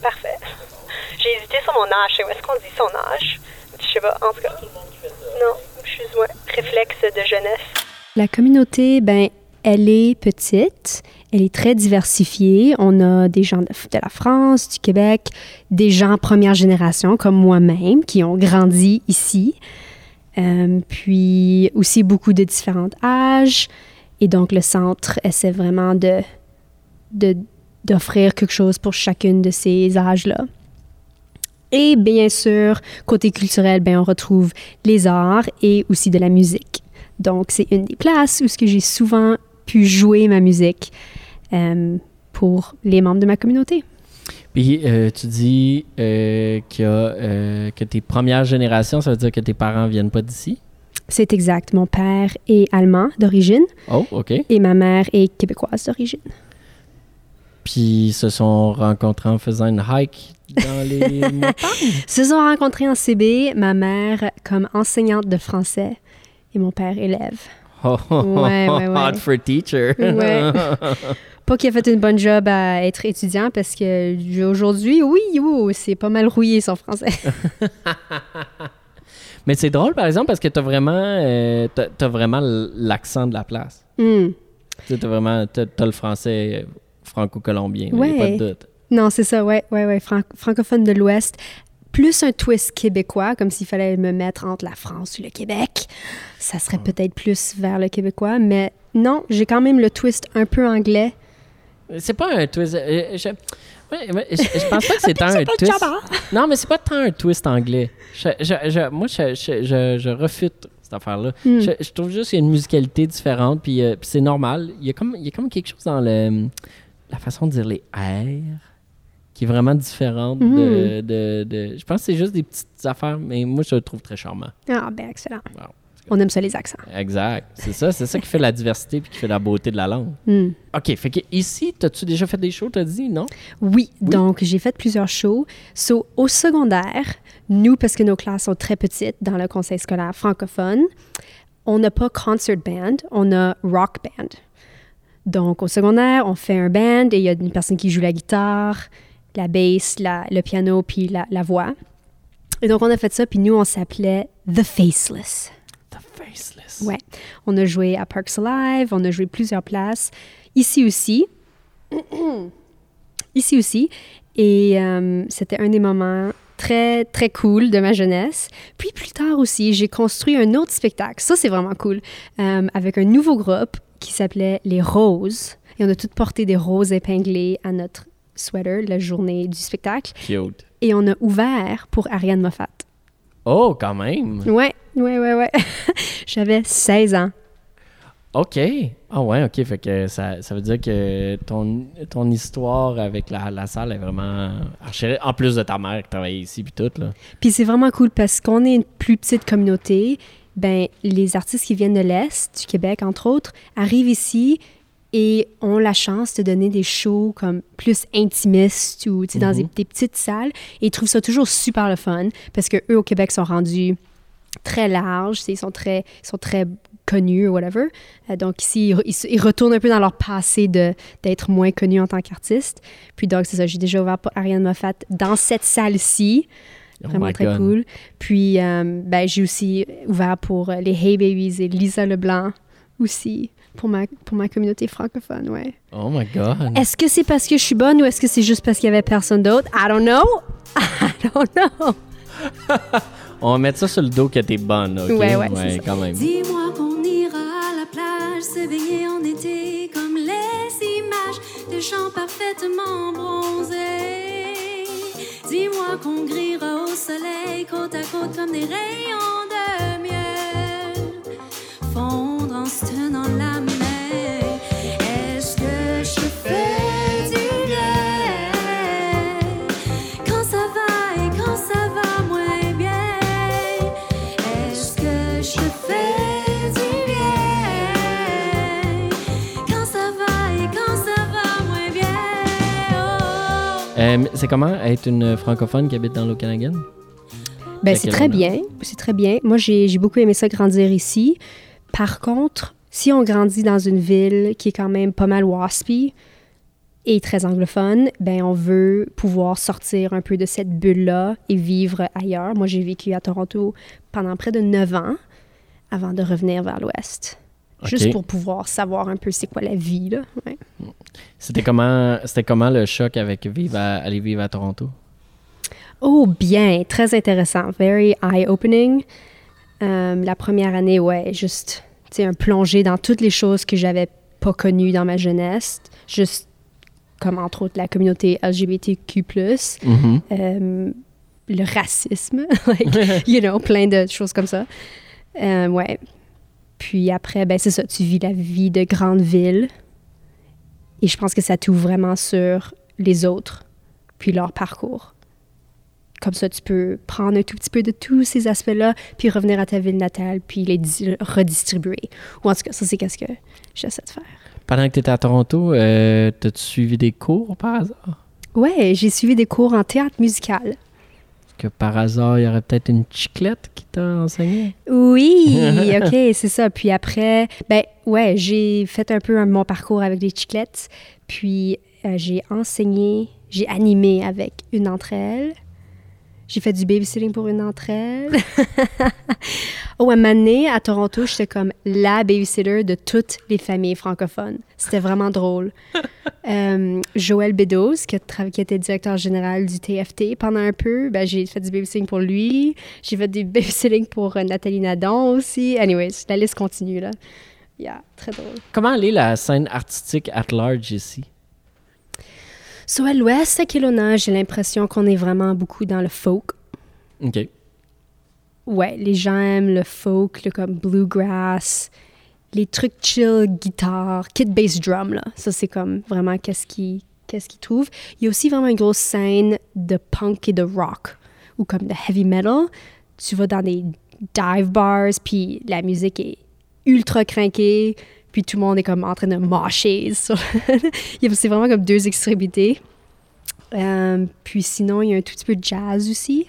Parfait. J'ai hésité sur mon âge. Où est-ce qu'on dit son âge? Je sais pas, en tout cas. Non, je suis ouais, réflexe de jeunesse. La communauté, ben, elle est petite, elle est très diversifiée. On a des gens de, la France, du Québec, des gens première génération comme moi-même qui ont grandi ici. Euh, puis aussi beaucoup de différents âges. Et donc le centre essaie vraiment de d'offrir quelque chose pour chacune de ces âges-là. Et bien sûr, côté culturel, ben, on retrouve les arts et aussi de la musique. Donc, c'est une des places où ce que j'ai souvent pu jouer ma musique pour les membres de ma communauté. Puis euh, tu dis euh, y a, euh, que tes premières générations, ça veut dire que tes parents viennent pas d'ici? C'est exact. Mon père est allemand d'origine Oh, OK. et ma mère est québécoise d'origine. Puis ils se sont rencontrés en faisant une hike dans les montagnes? Se sont rencontrés en CB, ma mère comme enseignante de français et mon père élève. Oh, Ouais, ouais, ouais. Hot for teacher. Pas qu'il a fait une bonne job à être étudiant parce que aujourd'hui, oui, oui, c'est pas mal rouillé son français. Mais c'est drôle, par exemple, parce que t'as vraiment, euh, t'as, vraiment l'accent de la place. Sais, t'as vraiment, t'as, le français franco-colombien, Ouais. pas de doute. Non, c'est ça, ouais, ouais, ouais, fran- francophone de l'Ouest. Plus un twist québécois, comme s'il fallait me mettre entre la France ou le Québec. Ça serait peut-être plus vers le québécois, mais non, j'ai quand même le twist un peu anglais. C'est pas un twist. euh, je, ouais, ouais, je, je pense pas que c'est tant un twist. Non, mais c'est pas tant un twist anglais. Je, je- je- moi, je, refute cette affaire-là. Hmm. Je, trouve juste qu'il y a une musicalité différente, puis, euh, puis c'est normal. Il y, a comme, il y a comme quelque chose dans le, la façon de dire les R qui est vraiment différente de, Mhm. de, de- Je pense que c'est juste des petites affaires, mais moi, je le trouve très charmant. Ah, ben excellent. Wow. On aime ça, les accents. Exact. C'est ça, c'est ça qui fait la diversité puis qui fait la beauté de la langue. Hmm. OK, fait que ici, t'as-tu déjà fait des shows, t'as dit, non? Oui, donc j'ai fait plusieurs shows. So, au secondaire, nous, parce que nos classes sont très petites dans le conseil scolaire francophone, on n'a pas concert band, on a rock band. Donc, au secondaire, on fait un band et il y a une personne qui joue la guitare, la bass, la- le piano, puis la, la voix. Et donc, on a fait ça, puis nous, on s'appelait The Faceless. The Faceless. Ouais. On a joué à Parks Alive, on a joué plusieurs places. Ici aussi. Ici aussi. Et euh, c'était un des moments très, très cool de ma jeunesse. Puis plus tard aussi, j'ai construit un autre spectacle. Ça, c'est vraiment cool. euh, avec un nouveau groupe qui s'appelait Les Roses. Et on a toutes porté des roses épinglées à notre sweater la journée du spectacle. Cute. Et on a ouvert pour Ariane Moffat. Oh, quand même. Ouais, ouais, ouais, ouais. J'avais 16 ans. OK. Ah ouais, OK. Fait que ça, ça veut dire que ton, ton histoire avec la, la salle est vraiment archérée. En plus de ta mère qui travaillait ici puis tout, là. Puis c'est vraiment cool parce qu'on est une plus petite communauté. Ben, les artistes qui viennent de l'Est, du Québec entre autres, arrivent ici et ont la chance de donner des shows comme plus intimistes ou tu sais, dans Mhm. des, des petites salles. Et ils trouvent ça toujours super le fun parce que eux au Québec sont rendus très larges, tu sais, ils sont très, ils sont très connus ou whatever. Euh, donc ici, ils, retournent un peu dans leur passé de d'être moins connus en tant qu'artistes. Puis donc c'est ça, j'ai déjà ouvert pour Ariane Moffat dans cette salle-ci. Oh Vraiment my très God. cool. Puis euh, ben, j'ai aussi ouvert pour les Hey Babies et Lisa Leblanc aussi pour ma, pour ma communauté francophone, ouais. Oh my God. Est-ce que c'est parce que je suis bonne ou est-ce que c'est juste parce qu'il y avait personne d'autre? I don't know. I don't know. On va mettre ça sur le dos que t'es bonne, OK? Ouais, ouais, c'est ça. quand même. Dis-moi qu'on ira à la plage se baigner en été comme les images de gens parfaitement bronzés. Dis-moi qu'on grillera au soleil côte à côte comme des rayons de miel fondre en se tenant la main. Est-ce que je fais du bien? Quand ça va et quand ça va moins bien? Est-ce que je fais du bien? Quand ça va et quand ça va moins bien? Oh. Euh, c'est comment être une francophone qui habite dans l'Okanagan? Ben, À c'est très bien. C'est très bien. Moi, j'ai j'ai beaucoup aimé ça grandir ici. Par contre, si on grandit dans une ville qui est quand même pas mal waspy, et très anglophone, ben on veut pouvoir sortir un peu de cette bulle-là et vivre ailleurs. Moi, j'ai vécu à Toronto pendant près de neuf ans avant de revenir vers l'Ouest. Juste pour pouvoir savoir un peu c'est quoi la vie, là. Ouais. C'était comment, c'était comment le choc avec vivre à- aller vivre à Toronto? Oh, bien, très intéressant. Very eye-opening. Euh, la première année, ouais, juste, tu un plongé dans toutes les choses que j'avais pas connues dans ma jeunesse. Juste comme, entre autres, la communauté LGBTQ+, Mhm. euh, le racisme, like, you know, plein de choses comme ça. Euh, ouais. Puis après, ben c'est ça, tu vis la vie de grande ville. Et je pense que ça t'ouvre vraiment sur les autres, puis leur parcours. Comme ça, tu peux prendre un tout petit peu de tous ces aspects-là, puis revenir à ta ville natale, puis les di- redistribuer. Ou en tout cas, ça, c'est qu'est-ce que j'essaie de faire. Pendant que tu étais à Toronto, euh, t'as-tu suivi des cours par hasard? Ouais, j'ai suivi des cours en théâtre musical. Que par hasard, il y aurait peut-être une chiclette qui t'a enseigné? Oui, ok, c'est ça. Puis après, ben ouais, j'ai fait un peu un- mon parcours avec les chiclettes. Puis euh, j'ai enseigné, j'ai animé avec une d'entre elles. J'ai fait du babysitting pour une d'entre elles. oh, à donné, à Toronto, j'étais comme la babysitter de toutes les familles francophones. C'était vraiment drôle. Euh, Joël Bedos, qui, a tra- qui était directeur général du TFT pendant un peu, ben, j'ai fait du babysitting pour lui. J'ai fait du babysitting pour euh, Nathalie Nadon aussi. Anyways, la liste continue, là. Yeah, très drôle. Comment aller la scène artistique at large ici? So, à l'ouest, à Kelowna, j'ai l'impression qu'on est vraiment beaucoup dans le folk. OK. Ouais, les gens aiment le folk, le comme bluegrass, les trucs chill, guitare, kit bass drum, là. Ça, c'est comme vraiment qu'est-ce qu'ils qu'est-ce qu'ils trouvent. Il y a aussi vraiment une grosse scène de punk et de rock, ou comme de heavy metal. Tu vas dans des dive bars, puis la musique est ultra craquée, puis tout le monde est comme en train de marcher. c'est vraiment comme deux extrémités. Euh, puis sinon, il y a un tout petit peu de jazz aussi.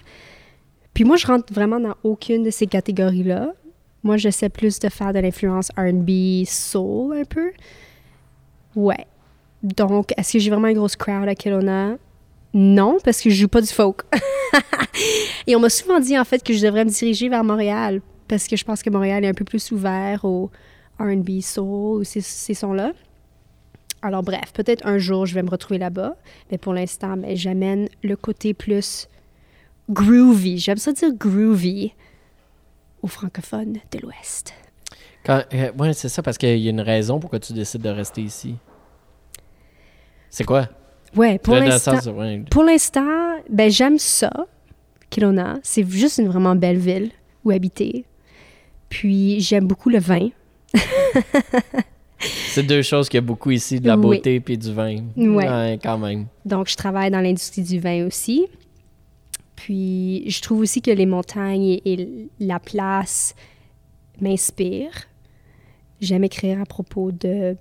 Puis moi, je rentre vraiment dans aucune de ces catégories-là. Moi, j'essaie plus de faire de l'influence R&B, soul un peu. Ouais. Donc, est-ce que j'ai vraiment une grosse crowd à Kelowna? Non, parce que je joue pas du folk. Et on m'a souvent dit, en fait, que je devrais me diriger vers Montréal, parce que je pense que Montréal est un peu plus ouvert au R&B, soul, ou ces, ces sons-là. Alors bref, peut-être un jour, je vais me retrouver là-bas. Mais pour l'instant, ben, j'amène le côté plus groovy. J'aime ça dire groovy aux francophones de l'Ouest. Euh, ouais, c'est ça, parce qu'il y a une raison pourquoi tu décides de rester ici. C'est quoi? Ouais, pour l'instant, ouais. pour l'instant, ben j'aime ça, Kelowna. C'est juste une vraiment belle ville où habiter. Puis j'aime beaucoup le vin. C'est deux choses qu'il y a beaucoup ici, de la Oui. beauté puis du vin. Ouais. quand même. Donc, je travaille dans l'industrie du vin aussi. Puis, je trouve aussi que les montagnes et, et la place m'inspirent. J'aime écrire à propos de,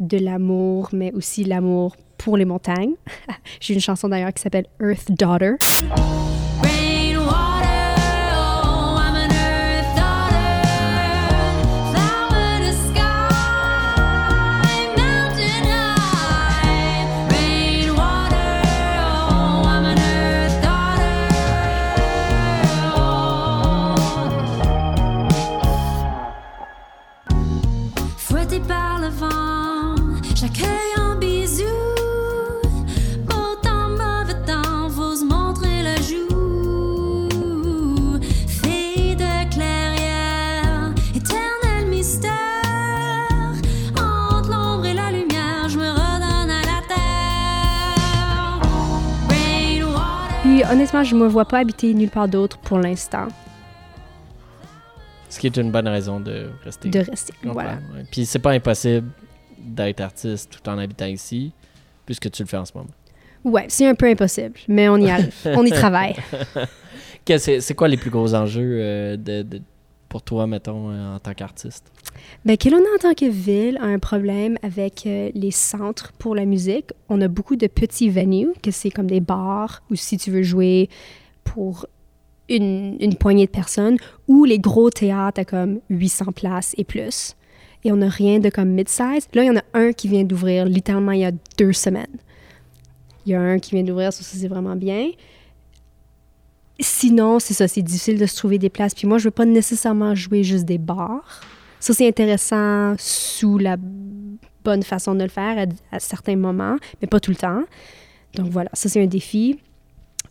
de l'amour, mais aussi l'amour pour les montagnes. J'ai une chanson d'ailleurs qui s'appelle Earth Daughter. Honnêtement, je me vois pas habiter nulle part d'autre pour l'instant. Ce qui est une bonne raison de rester. De rester, voilà. ouais. Puis c'est pas impossible d'être artiste tout en habitant ici, puisque tu le fais en ce moment. Ouais, c'est un peu impossible, mais on y arrive. on y travaille. C'est c'est quoi les plus gros enjeux euh, de, de- pour toi, mettons, euh, en tant qu'artiste? Ben, Kelowna, en tant que ville, a un problème avec euh, les centres pour la musique. On a beaucoup de petits venues, que c'est comme des bars, ou si tu veux jouer pour une, une poignée de personnes, ou les gros théâtres à comme 800 places et plus. Et on n'a rien de comme mid-size. Là, il y en a un qui vient d'ouvrir littéralement il y a deux semaines. Il y a un qui vient d'ouvrir, ça, c'est vraiment bien. Sinon, c'est ça, c'est difficile de se trouver des places. Puis moi, je veux pas nécessairement jouer juste des bars. Ça, c'est intéressant sous la bonne façon de le faire à, certains moments, mais pas tout le temps. Donc voilà, ça, c'est un défi.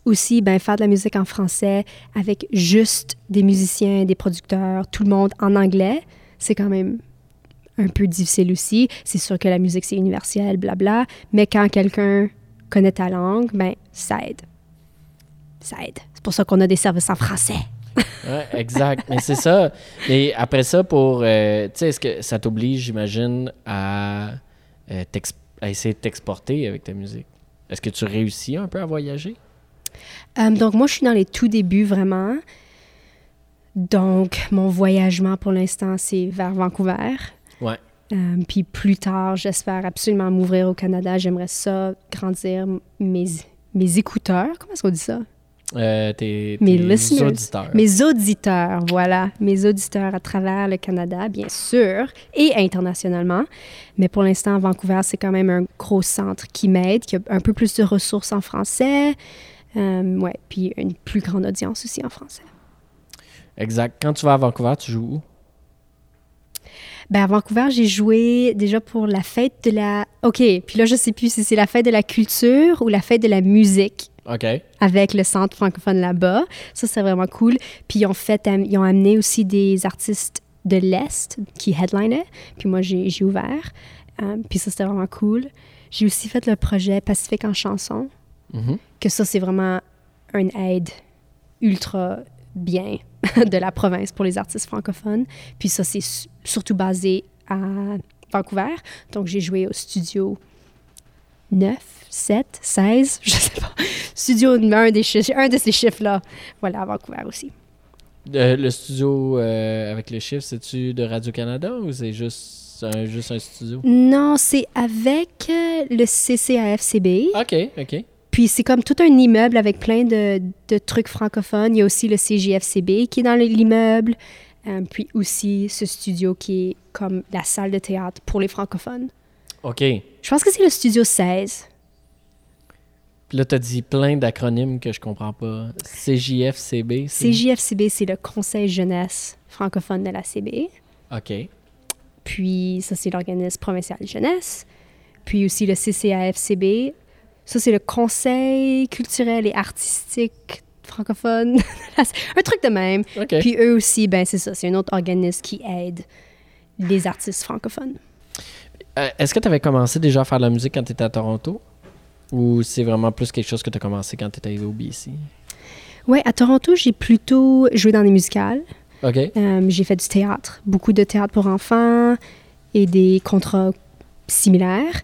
Aussi, ben, faire de la musique en français avec juste des musiciens, des producteurs, tout le monde en anglais, c'est quand même un peu difficile aussi. C'est sûr que la musique, c'est universel, blabla. Mais quand quelqu'un connaît ta langue, ben, ça aide. Ça aide. C'est pour ça qu'on a des services en français. Ouais, exact. Mais c'est ça. Mais après ça, pour. euh, tu sais, est-ce que ça t'oblige, j'imagine, à, euh, à essayer de t'exporter avec ta musique? Est-ce que tu réussis un peu à voyager? Euh, donc, moi, je suis dans les tout débuts, vraiment. Donc, mon voyagement pour l'instant, c'est vers Vancouver. Ouais. Puis plus tard, j'espère absolument m'ouvrir au Canada. J'aimerais ça, grandir mes, mes écouteurs. Comment est-ce qu'on dit ça? Euh, tes, Mes tes auditeurs. Mes auditeurs, voilà. Mes auditeurs à travers le Canada, bien sûr, et internationalement. Mais pour l'instant, Vancouver, c'est quand même un gros centre qui m'aide, qui a un peu plus de ressources en français. Euh, ouais, puis une plus grande audience aussi en français. Exact. Quand tu vas à Vancouver, tu joues où? Ben, à Vancouver, j'ai joué déjà pour la fête de la... OK, puis là, je sais plus si c'est la fête de la culture ou la fête de la musique Avec le centre francophone là-bas. Ça, c'est vraiment cool. Puis ils ont, fait, ils ont amené aussi des artistes de l'Est qui headlinaient. Puis moi, j'ai ouvert. Euh, puis ça, c'était vraiment cool. J'ai aussi fait le projet Pacifique en chanson, Mhm. que ça, c'est vraiment une aide ultra bien de la province pour les artistes francophones. Puis ça, c'est su- surtout basé à Vancouver. Donc, j'ai joué au studio 9, 7, 16, je sais pas. Studio, un, des un de ces chiffres-là. Voilà, à Vancouver aussi. Euh, le studio euh, avec les chiffres, c'est-tu de Radio-Canada ou c'est juste un, juste un studio? Non, c'est avec euh, le CCAFCB. OK, OK. Puis c'est comme tout un immeuble avec plein de, de trucs francophones. Il y a aussi le CJFCB qui est dans l'immeuble. Euh, puis aussi ce studio qui est comme la salle de théâtre pour les francophones. OK. Je pense que c'est le studio 16. Puis là, tu as dit plein d'acronymes que je comprends pas. CJF, CB. c'est- CJFCB, c'est le Conseil jeunesse francophone de la CB. OK. Puis ça, c'est l'organisme provincial jeunesse. Puis aussi le CCAFCB. Ça, c'est le Conseil culturel et artistique francophone. un truc de même. OK. Puis eux aussi, ben c'est ça, c'est un autre organisme qui aide les artistes francophones. Euh, Est-ce que tu avais commencé déjà à faire de la musique quand tu étais à Toronto? Ou c'est vraiment plus quelque chose que tu as commencé quand tu étais arrivé au BC? Ouais, à Toronto, j'ai plutôt joué dans des musicales. OK. Euh, j'ai fait du théâtre, beaucoup de théâtre pour enfants et des contrats similaires.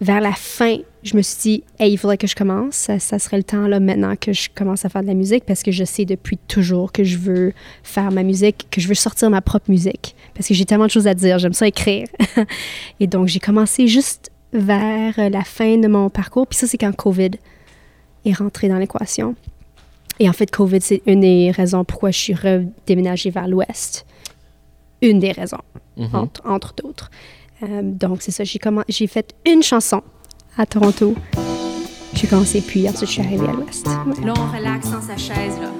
Vers la fin, je me suis dit, hey, il faudrait que je commence. Ça, ça serait le temps là maintenant que je commence à faire de la musique parce que je sais depuis toujours que je veux faire ma musique, que je veux sortir ma propre musique parce que j'ai tellement de choses à dire. J'aime ça écrire. et donc, j'ai commencé juste vers la fin de mon parcours. Puis ça, c'est quand COVID est rentré dans l'équation. Et en fait, COVID, c'est une des raisons pourquoi je suis redéménagée vers l'Ouest. Une des raisons, Mhm. entre, entre d'autres. Euh, donc, c'est ça, j'ai fait une chanson à Toronto. J'ai commencé, puis ensuite, je suis arrivée à l'Ouest. Ouais. Là, on relaxe dans sa chaise, là.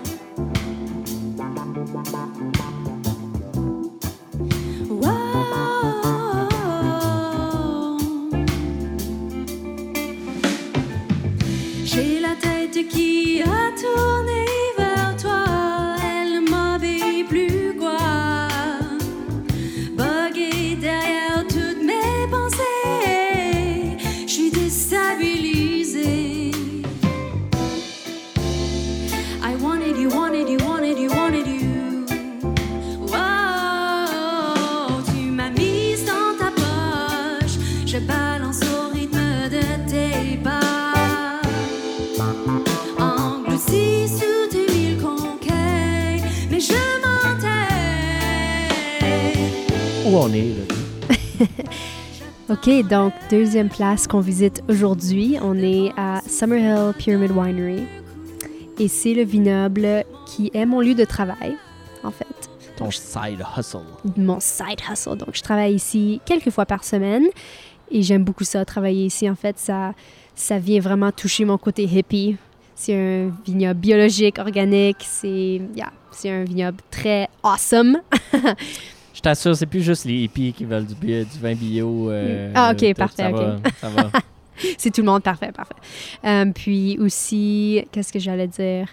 Où on est, là? OK, donc, deuxième place qu'on visite aujourd'hui. On est à Summerhill Pyramid Winery. Et c'est le vignoble qui est mon lieu de travail, en fait. Ton side hustle. mon side hustle. Donc, je travaille ici quelques fois par semaine et j'aime beaucoup ça, travailler ici. En fait, ça, ça vient vraiment toucher mon côté hippie. C'est un vignoble biologique, organique. C'est yeah, c'est un vignoble très awesome. Je t'assure, c'est plus juste les hippies qui veulent du, vin bio. euh, Ah, ok, tout, parfait, ça ok. va, ça va. c'est tout le monde, parfait, parfait. Euh, puis aussi, qu'est-ce que j'allais dire?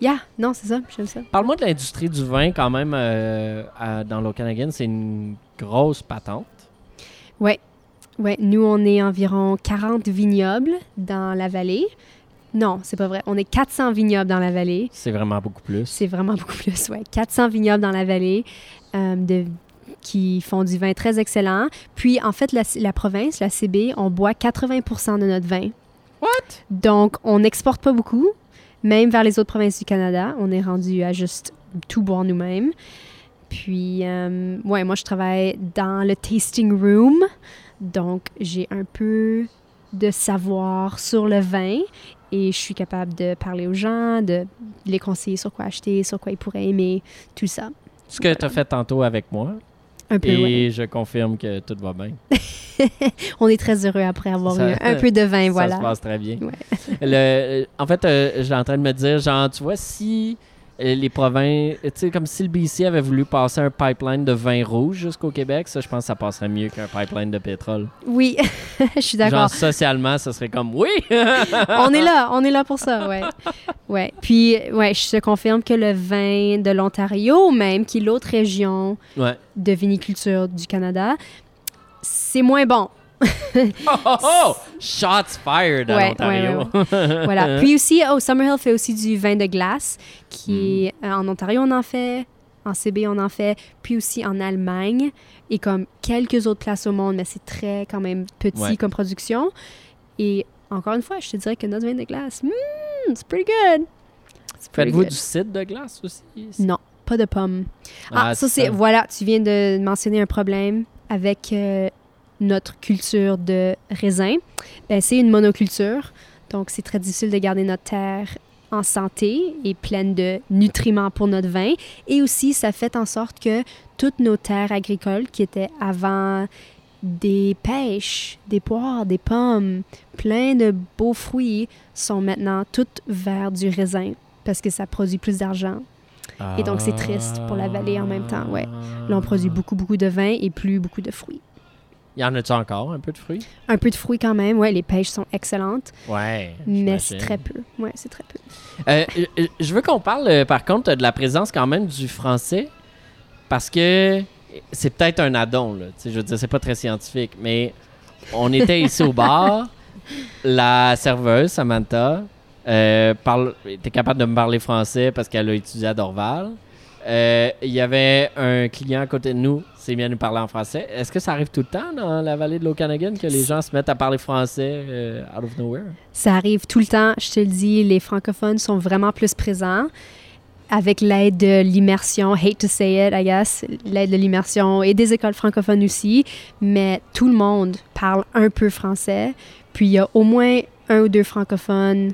Yeah, non, c'est ça, j'aime ça. Parle-moi de l'industrie du vin quand même euh, à- dans l'Okanagan. C'est une grosse patente. Ouais. Ouais, nous, on est environ 40 vignobles dans la vallée. Non, c'est pas vrai. On est 400 vignobles dans la vallée. C'est vraiment beaucoup plus. C'est vraiment beaucoup plus, ouais. 400 vignobles dans la vallée euh, de, qui font du vin très excellent. Puis, en fait, la, la province, la CB, on boit 80% de notre vin. What? Donc, on n'exporte pas beaucoup, même vers les autres provinces du Canada. On est rendu à juste tout boire nous-mêmes. Puis, euh, ouais, moi, je travaille dans le tasting room. Donc, j'ai un peu de savoir sur le vin et je suis capable de parler aux gens, de les conseiller sur quoi acheter, sur quoi ils pourraient aimer, tout ça. Ce que tu as fait tantôt avec moi. Un peu, Et ouais. je confirme que tout va bien. On est très heureux après avoir Ça- eu un peu de vin, ça voilà. se passe très bien. Ouais. Le- en fait, euh, j'ai en train de me dire, genre, tu vois, si euh, les provinces, tu sais, comme si le BC avait voulu passer un pipeline de vin rouge jusqu'au Québec, ça, je pense que ça passerait mieux qu'un pipeline de pétrole. Oui, je suis Genre, d'accord. socialement, ça serait comme, oui! on est là, on est là pour ça, ouais. Ouais. Puis, ouais, je te confirme que le vin de l'Ontario, même, qui est l'autre région Ouais. de viniculture du Canada, c'est moins bon. Oh, oh, oh! Shots fired à Ouais, l'Ontario. ouais, ouais. voilà. Puis aussi, oh, Summerhill fait aussi du vin de glace, qui Hmm. euh, en Ontario, on en fait. En CB, on en fait. Puis aussi en Allemagne et comme quelques autres places au monde, mais c'est très quand même petit comme production. Et encore une fois, je te dirais que notre vin de glace, hmm, c'est pretty good. Faites-vous du cidre de glace aussi? Non, pas de pommes. Ah, Ah, ça c'est voilà, tu viens de mentionner un problème avec euh, notre culture de raisin. Ben, c'est une monoculture, donc c'est très difficile de garder notre terre en santé et pleine de nutriments pour notre vin. Et aussi, ça fait en sorte que toutes nos terres agricoles qui étaient avant des pêches, des poires, des pommes, plein de beaux fruits, sont maintenant toutes vers du raisin parce que ça produit plus d'argent. Et donc, c'est triste pour la vallée en même temps, ouais. Là, on produit beaucoup, beaucoup de vin et plus beaucoup de fruits. Y en a-tu encore, un peu de fruits? Un peu de fruits quand même, ouais, les pêches sont excellentes, Ouais. mais c'est très peu. Ouais, c'est très peu. Euh, euh, je veux qu'on parle, euh, par contre, de la présence quand même du français, parce que c'est peut-être un addon, là. Je veux dire, c'est pas très scientifique, mais on était ici au bar, la serveuse, Samantha, euh, parle, était capable de me parler français parce qu'elle a étudié à Dorval. Euh, Il y avait un client à côté de nous, c'est bien nous parler en français. Est-ce que ça arrive tout le temps dans la vallée de l'Okanagan que les gens se mettent à parler français euh, out of nowhere? Ça arrive tout le temps, je te le dis, les francophones sont vraiment plus présents avec l'aide de l'immersion, hate to say it, I guess, l'aide de l'immersion et des écoles francophones aussi, mais tout le monde parle un peu français. Puis il y a au moins un ou deux francophones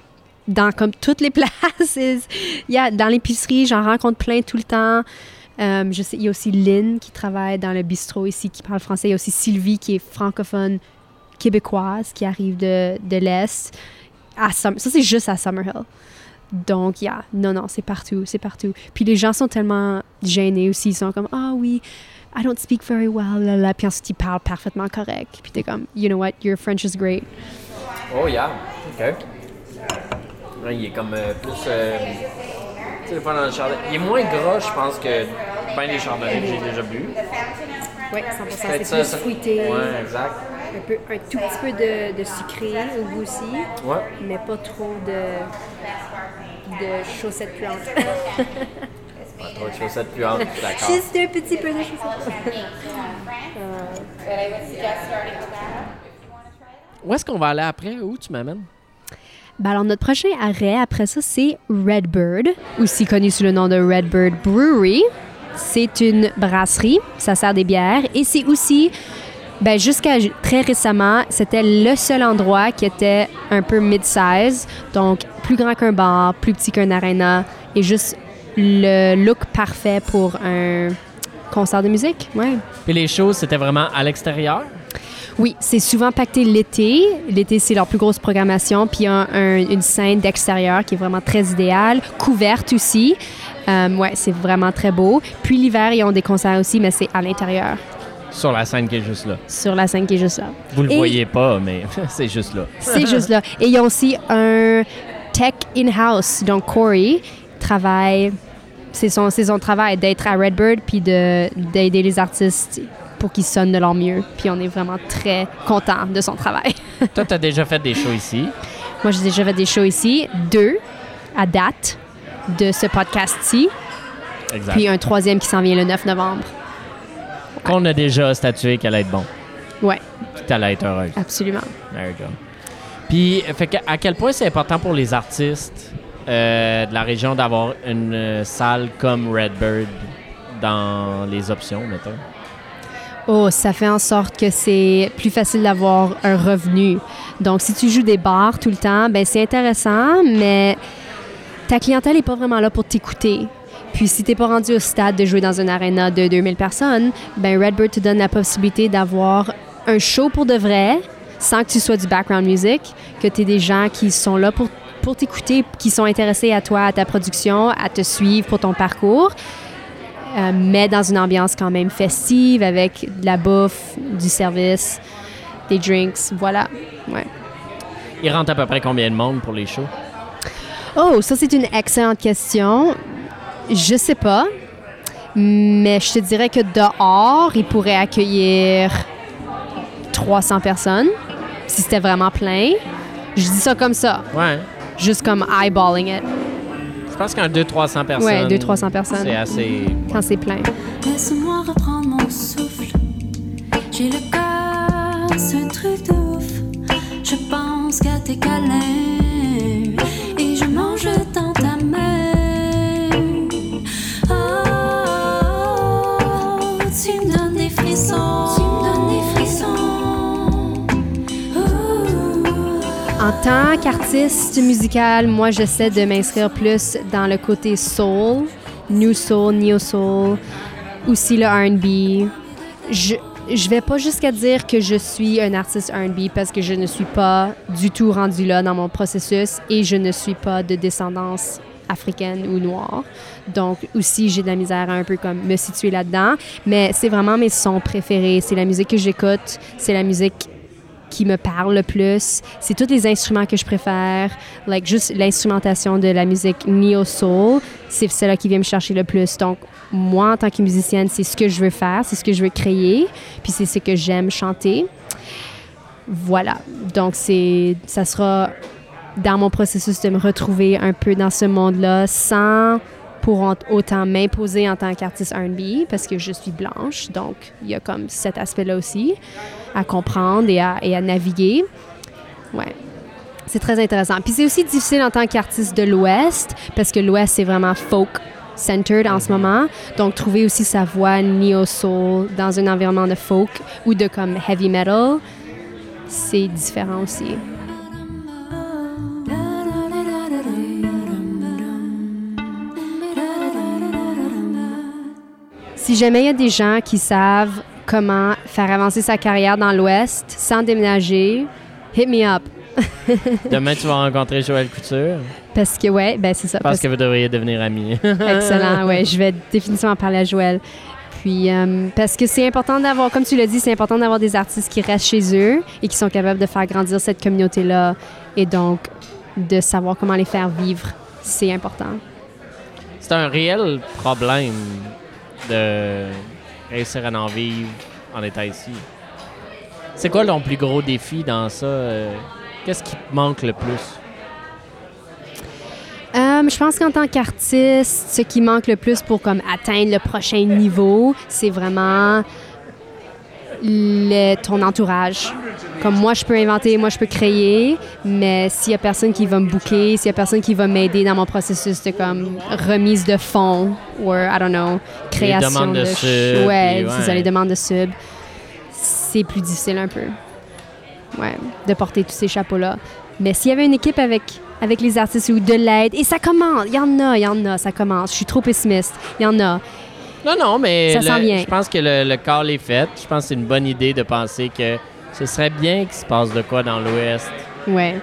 dans comme toutes les places. Il y a, dans l'épicerie, j'en rencontre plein tout le temps. Euh, je sais, il y a aussi Lynn qui travaille dans le bistrot ici, qui parle français. Il y a aussi Sylvie qui est francophone québécoise, qui arrive de, de l'Est. Ça, c'est juste à Summerhill. Donc, yeah, non, non, c'est partout, c'est partout. Puis les gens sont tellement gênés aussi. Ils sont comme, ah oui, I don't speak very well, là, là. Puis ensuite, ils parlent parfaitement correct. Puis t'es comme, you know what, your French is great. Oh, yeah. OK. Ouais, il est comme euh, plus. euh, dans le chardonnay. Il est moins gras, je pense, que ben des chardonnays que j'ai déjà bu. Oui, 100%. Peut-être C'est ça, plus ça- fruité. Ouais, exact. Un, peu, un tout petit peu de, de sucré au goût aussi. Ouais. Mais pas trop de, de chaussettes puantes. Pas trop de chaussettes puantes, d'accord. Juste un petit peu de chaussettes Où est-ce qu'on va aller après? Où tu m'amènes? Ben alors, notre prochain arrêt après ça, c'est Redbird, aussi connu sous le nom de Redbird Brewery. C'est une brasserie, ça sert des bières et c'est aussi, ben jusqu'à très récemment, c'était le seul endroit qui était un peu mid-size, donc plus grand qu'un bar, plus petit qu'un arena et juste le look parfait pour un concert de musique, ouais. Puis les choses, c'était vraiment à l'extérieur? Oui, c'est souvent pacté l'été. L'été, c'est leur plus grosse programmation. Puis il y a un- un- une scène d'extérieur qui est vraiment très idéale, couverte aussi. Euh, ouais, c'est vraiment très beau. Puis l'hiver, ils ont des concerts aussi, mais c'est à l'intérieur, Sur la scène qui est juste là. sur la scène qui est juste là. Vous le Et- voyez pas, mais c'est juste là. C'est juste là. Et ils ont aussi un tech in-house. Donc, Corey travaille, c'est son, son travail d'être à Redbird puis de, d'aider les artistes pour qu'ils sonnent de leur mieux. Puis on est vraiment très content de son travail. Toi, tu as déjà fait des shows ici? Moi, j'ai déjà fait des shows ici, deux à date de ce podcast-ci, Exact. puis un troisième qui s'en vient le 9 novembre. Qu'on a déjà statué qu'elle allait être bon. Ouais, Puis qu'elle allait être heureuse. absolument. There you go. Puis, fait que, à quel point c'est important pour les artistes euh, de la région d'avoir une euh, salle comme Redbird dans les options, mettons? Oh, ça fait en sorte que c'est plus facile d'avoir un revenu. Donc, si tu joues des bars tout le temps, ben c'est intéressant, mais ta clientèle n'est pas vraiment là pour t'écouter. Puis, si tu n'es pas rendu au stade de jouer dans une arena de 2000 personnes, ben Redbird te donne la possibilité d'avoir un show pour de vrai, sans que tu sois du background music, que tu aies des gens qui sont là pour, pour t'écouter, qui sont intéressés à toi, à ta production, à te suivre pour ton parcours. Euh, mais dans une ambiance quand même festive avec de la bouffe, du service, des drinks, voilà. Ouais. Il rentre à peu près combien de monde pour les shows? Oh, ça c'est une excellente question. Je sais pas, mais je te dirais que dehors, il pourrait accueillir 300 personnes si c'était vraiment plein. Je dis ça comme ça, Ouais. juste comme eyeballing it, pense qu'un 200-300 personnes. Ouais, 200-300 personnes. C'est assez. quand c'est plein. Laisse-moi reprendre mon souffle. J'ai le cœur, c'est un truc de ouf. Je pense qu'à tes câlins En tant qu'artiste musical, moi, j'essaie de m'inscrire plus dans le côté soul, new soul, neo soul, aussi le R&B. Je je vais pas jusqu'à dire que je suis un artiste R&B parce que je ne suis pas du tout rendu là dans mon processus et je ne suis pas de descendance africaine ou noire. Donc aussi j'ai de la misère à un peu comme me situer là-dedans, mais c'est vraiment mes sons préférés, c'est la musique que j'écoute, c'est la musique qui me parle le plus. C'est tous les instruments que je préfère. Like, juste l'instrumentation de la musique neo-soul, c'est celle qui vient me chercher le plus. Donc, moi, en tant que musicienne, c'est ce que je veux faire, c'est ce que je veux créer, puis c'est ce que j'aime chanter. Voilà. Donc, c'est, ça sera dans mon processus de me retrouver un peu dans ce monde-là sans pour autant m'imposer en tant qu'artiste R&B parce que je suis blanche. Donc, il y a comme cet aspect-là aussi à comprendre et à, naviguer. Ouais. C'est très intéressant. Puis c'est aussi difficile en tant qu'artiste de l'Ouest parce que l'Ouest, c'est vraiment folk-centered en ce moment. Donc, trouver aussi sa voix neo-soul dans un environnement de folk ou de comme heavy metal, c'est différent aussi. Si jamais il y a des gens qui savent comment faire avancer sa carrière dans l'Ouest sans déménager, hit me up. Demain, tu vas rencontrer Joël Couture. Parce que, ouais, ben c'est ça. Parce- que vous devriez devenir amis. Excellent, ouais. Je vais définitivement parler à Joël. Puis, euh, parce que c'est important d'avoir, comme tu l'as dit, c'est important d'avoir des artistes qui restent chez eux et qui sont capables de faire grandir cette communauté-là et donc de savoir comment les faire vivre. C'est important. C'est un réel problème de réussir à en vivre en étant ici. C'est quoi ton plus gros défi dans ça? euh, Qu'est-ce qui te manque le plus? Euh, je pense qu'en tant qu'artiste, ce qui manque le plus pour comme atteindre le prochain niveau, c'est vraiment le- ton entourage. Comme moi, je peux inventer, moi, je peux créer, mais s'il y a personne qui va me booker, s'il y a personne qui va m'aider dans mon processus de comme remise de fonds ou, I don't know, création de ch- sub, ouais, c'est ça, ouais. les demandes de sub, c'est plus difficile un peu. Ouais, de porter tous ces chapeaux-là. Mais s'il y avait une équipe avec, avec les artistes ou de l'aide, et ça commence, il y en a, il y en a, ça commence. Je suis trop pessimiste. Il y en a. Non, non, mais Ça le- je pense que le, le call est fait. Je pense que c'est une bonne idée de penser que Ce serait bien qu'il se passe de quoi dans l'Ouest. Ouais.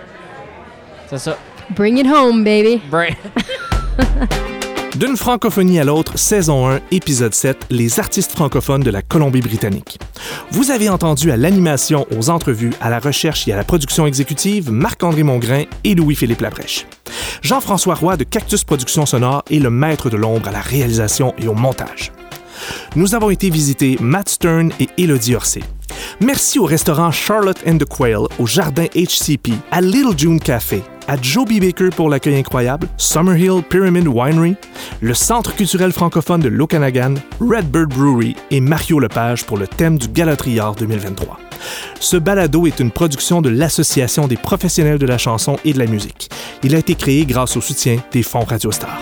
C'est ça. Bring it home, baby. D'une francophonie à l'autre, saison 1, épisode 7, les artistes francophones de la Colombie-Britannique. Vous avez entendu à l'animation, aux entrevues, à la recherche et à la production exécutive Marc-André Mongrain et Louis-Philippe Labrèche. Jean-François Roy de Cactus Productions Sonore est le maître de l'ombre à la réalisation et au montage. Nous avons été visiter Matt Stern et Elodie Orsay. Merci au restaurant Charlotte and the Quail, au Jardin HCP, à Little June Café, à Joe B. Baker pour l'accueil incroyable, Summerhill Pyramid Winery, le Centre culturel francophone de l'Okanagan, Redbird Brewery et Mario Lepage pour le thème du Gala Triard 2023. Ce balado est une production de l'Association des professionnels de la chanson et de la musique. Il a été créé grâce au soutien des fonds Radio Star.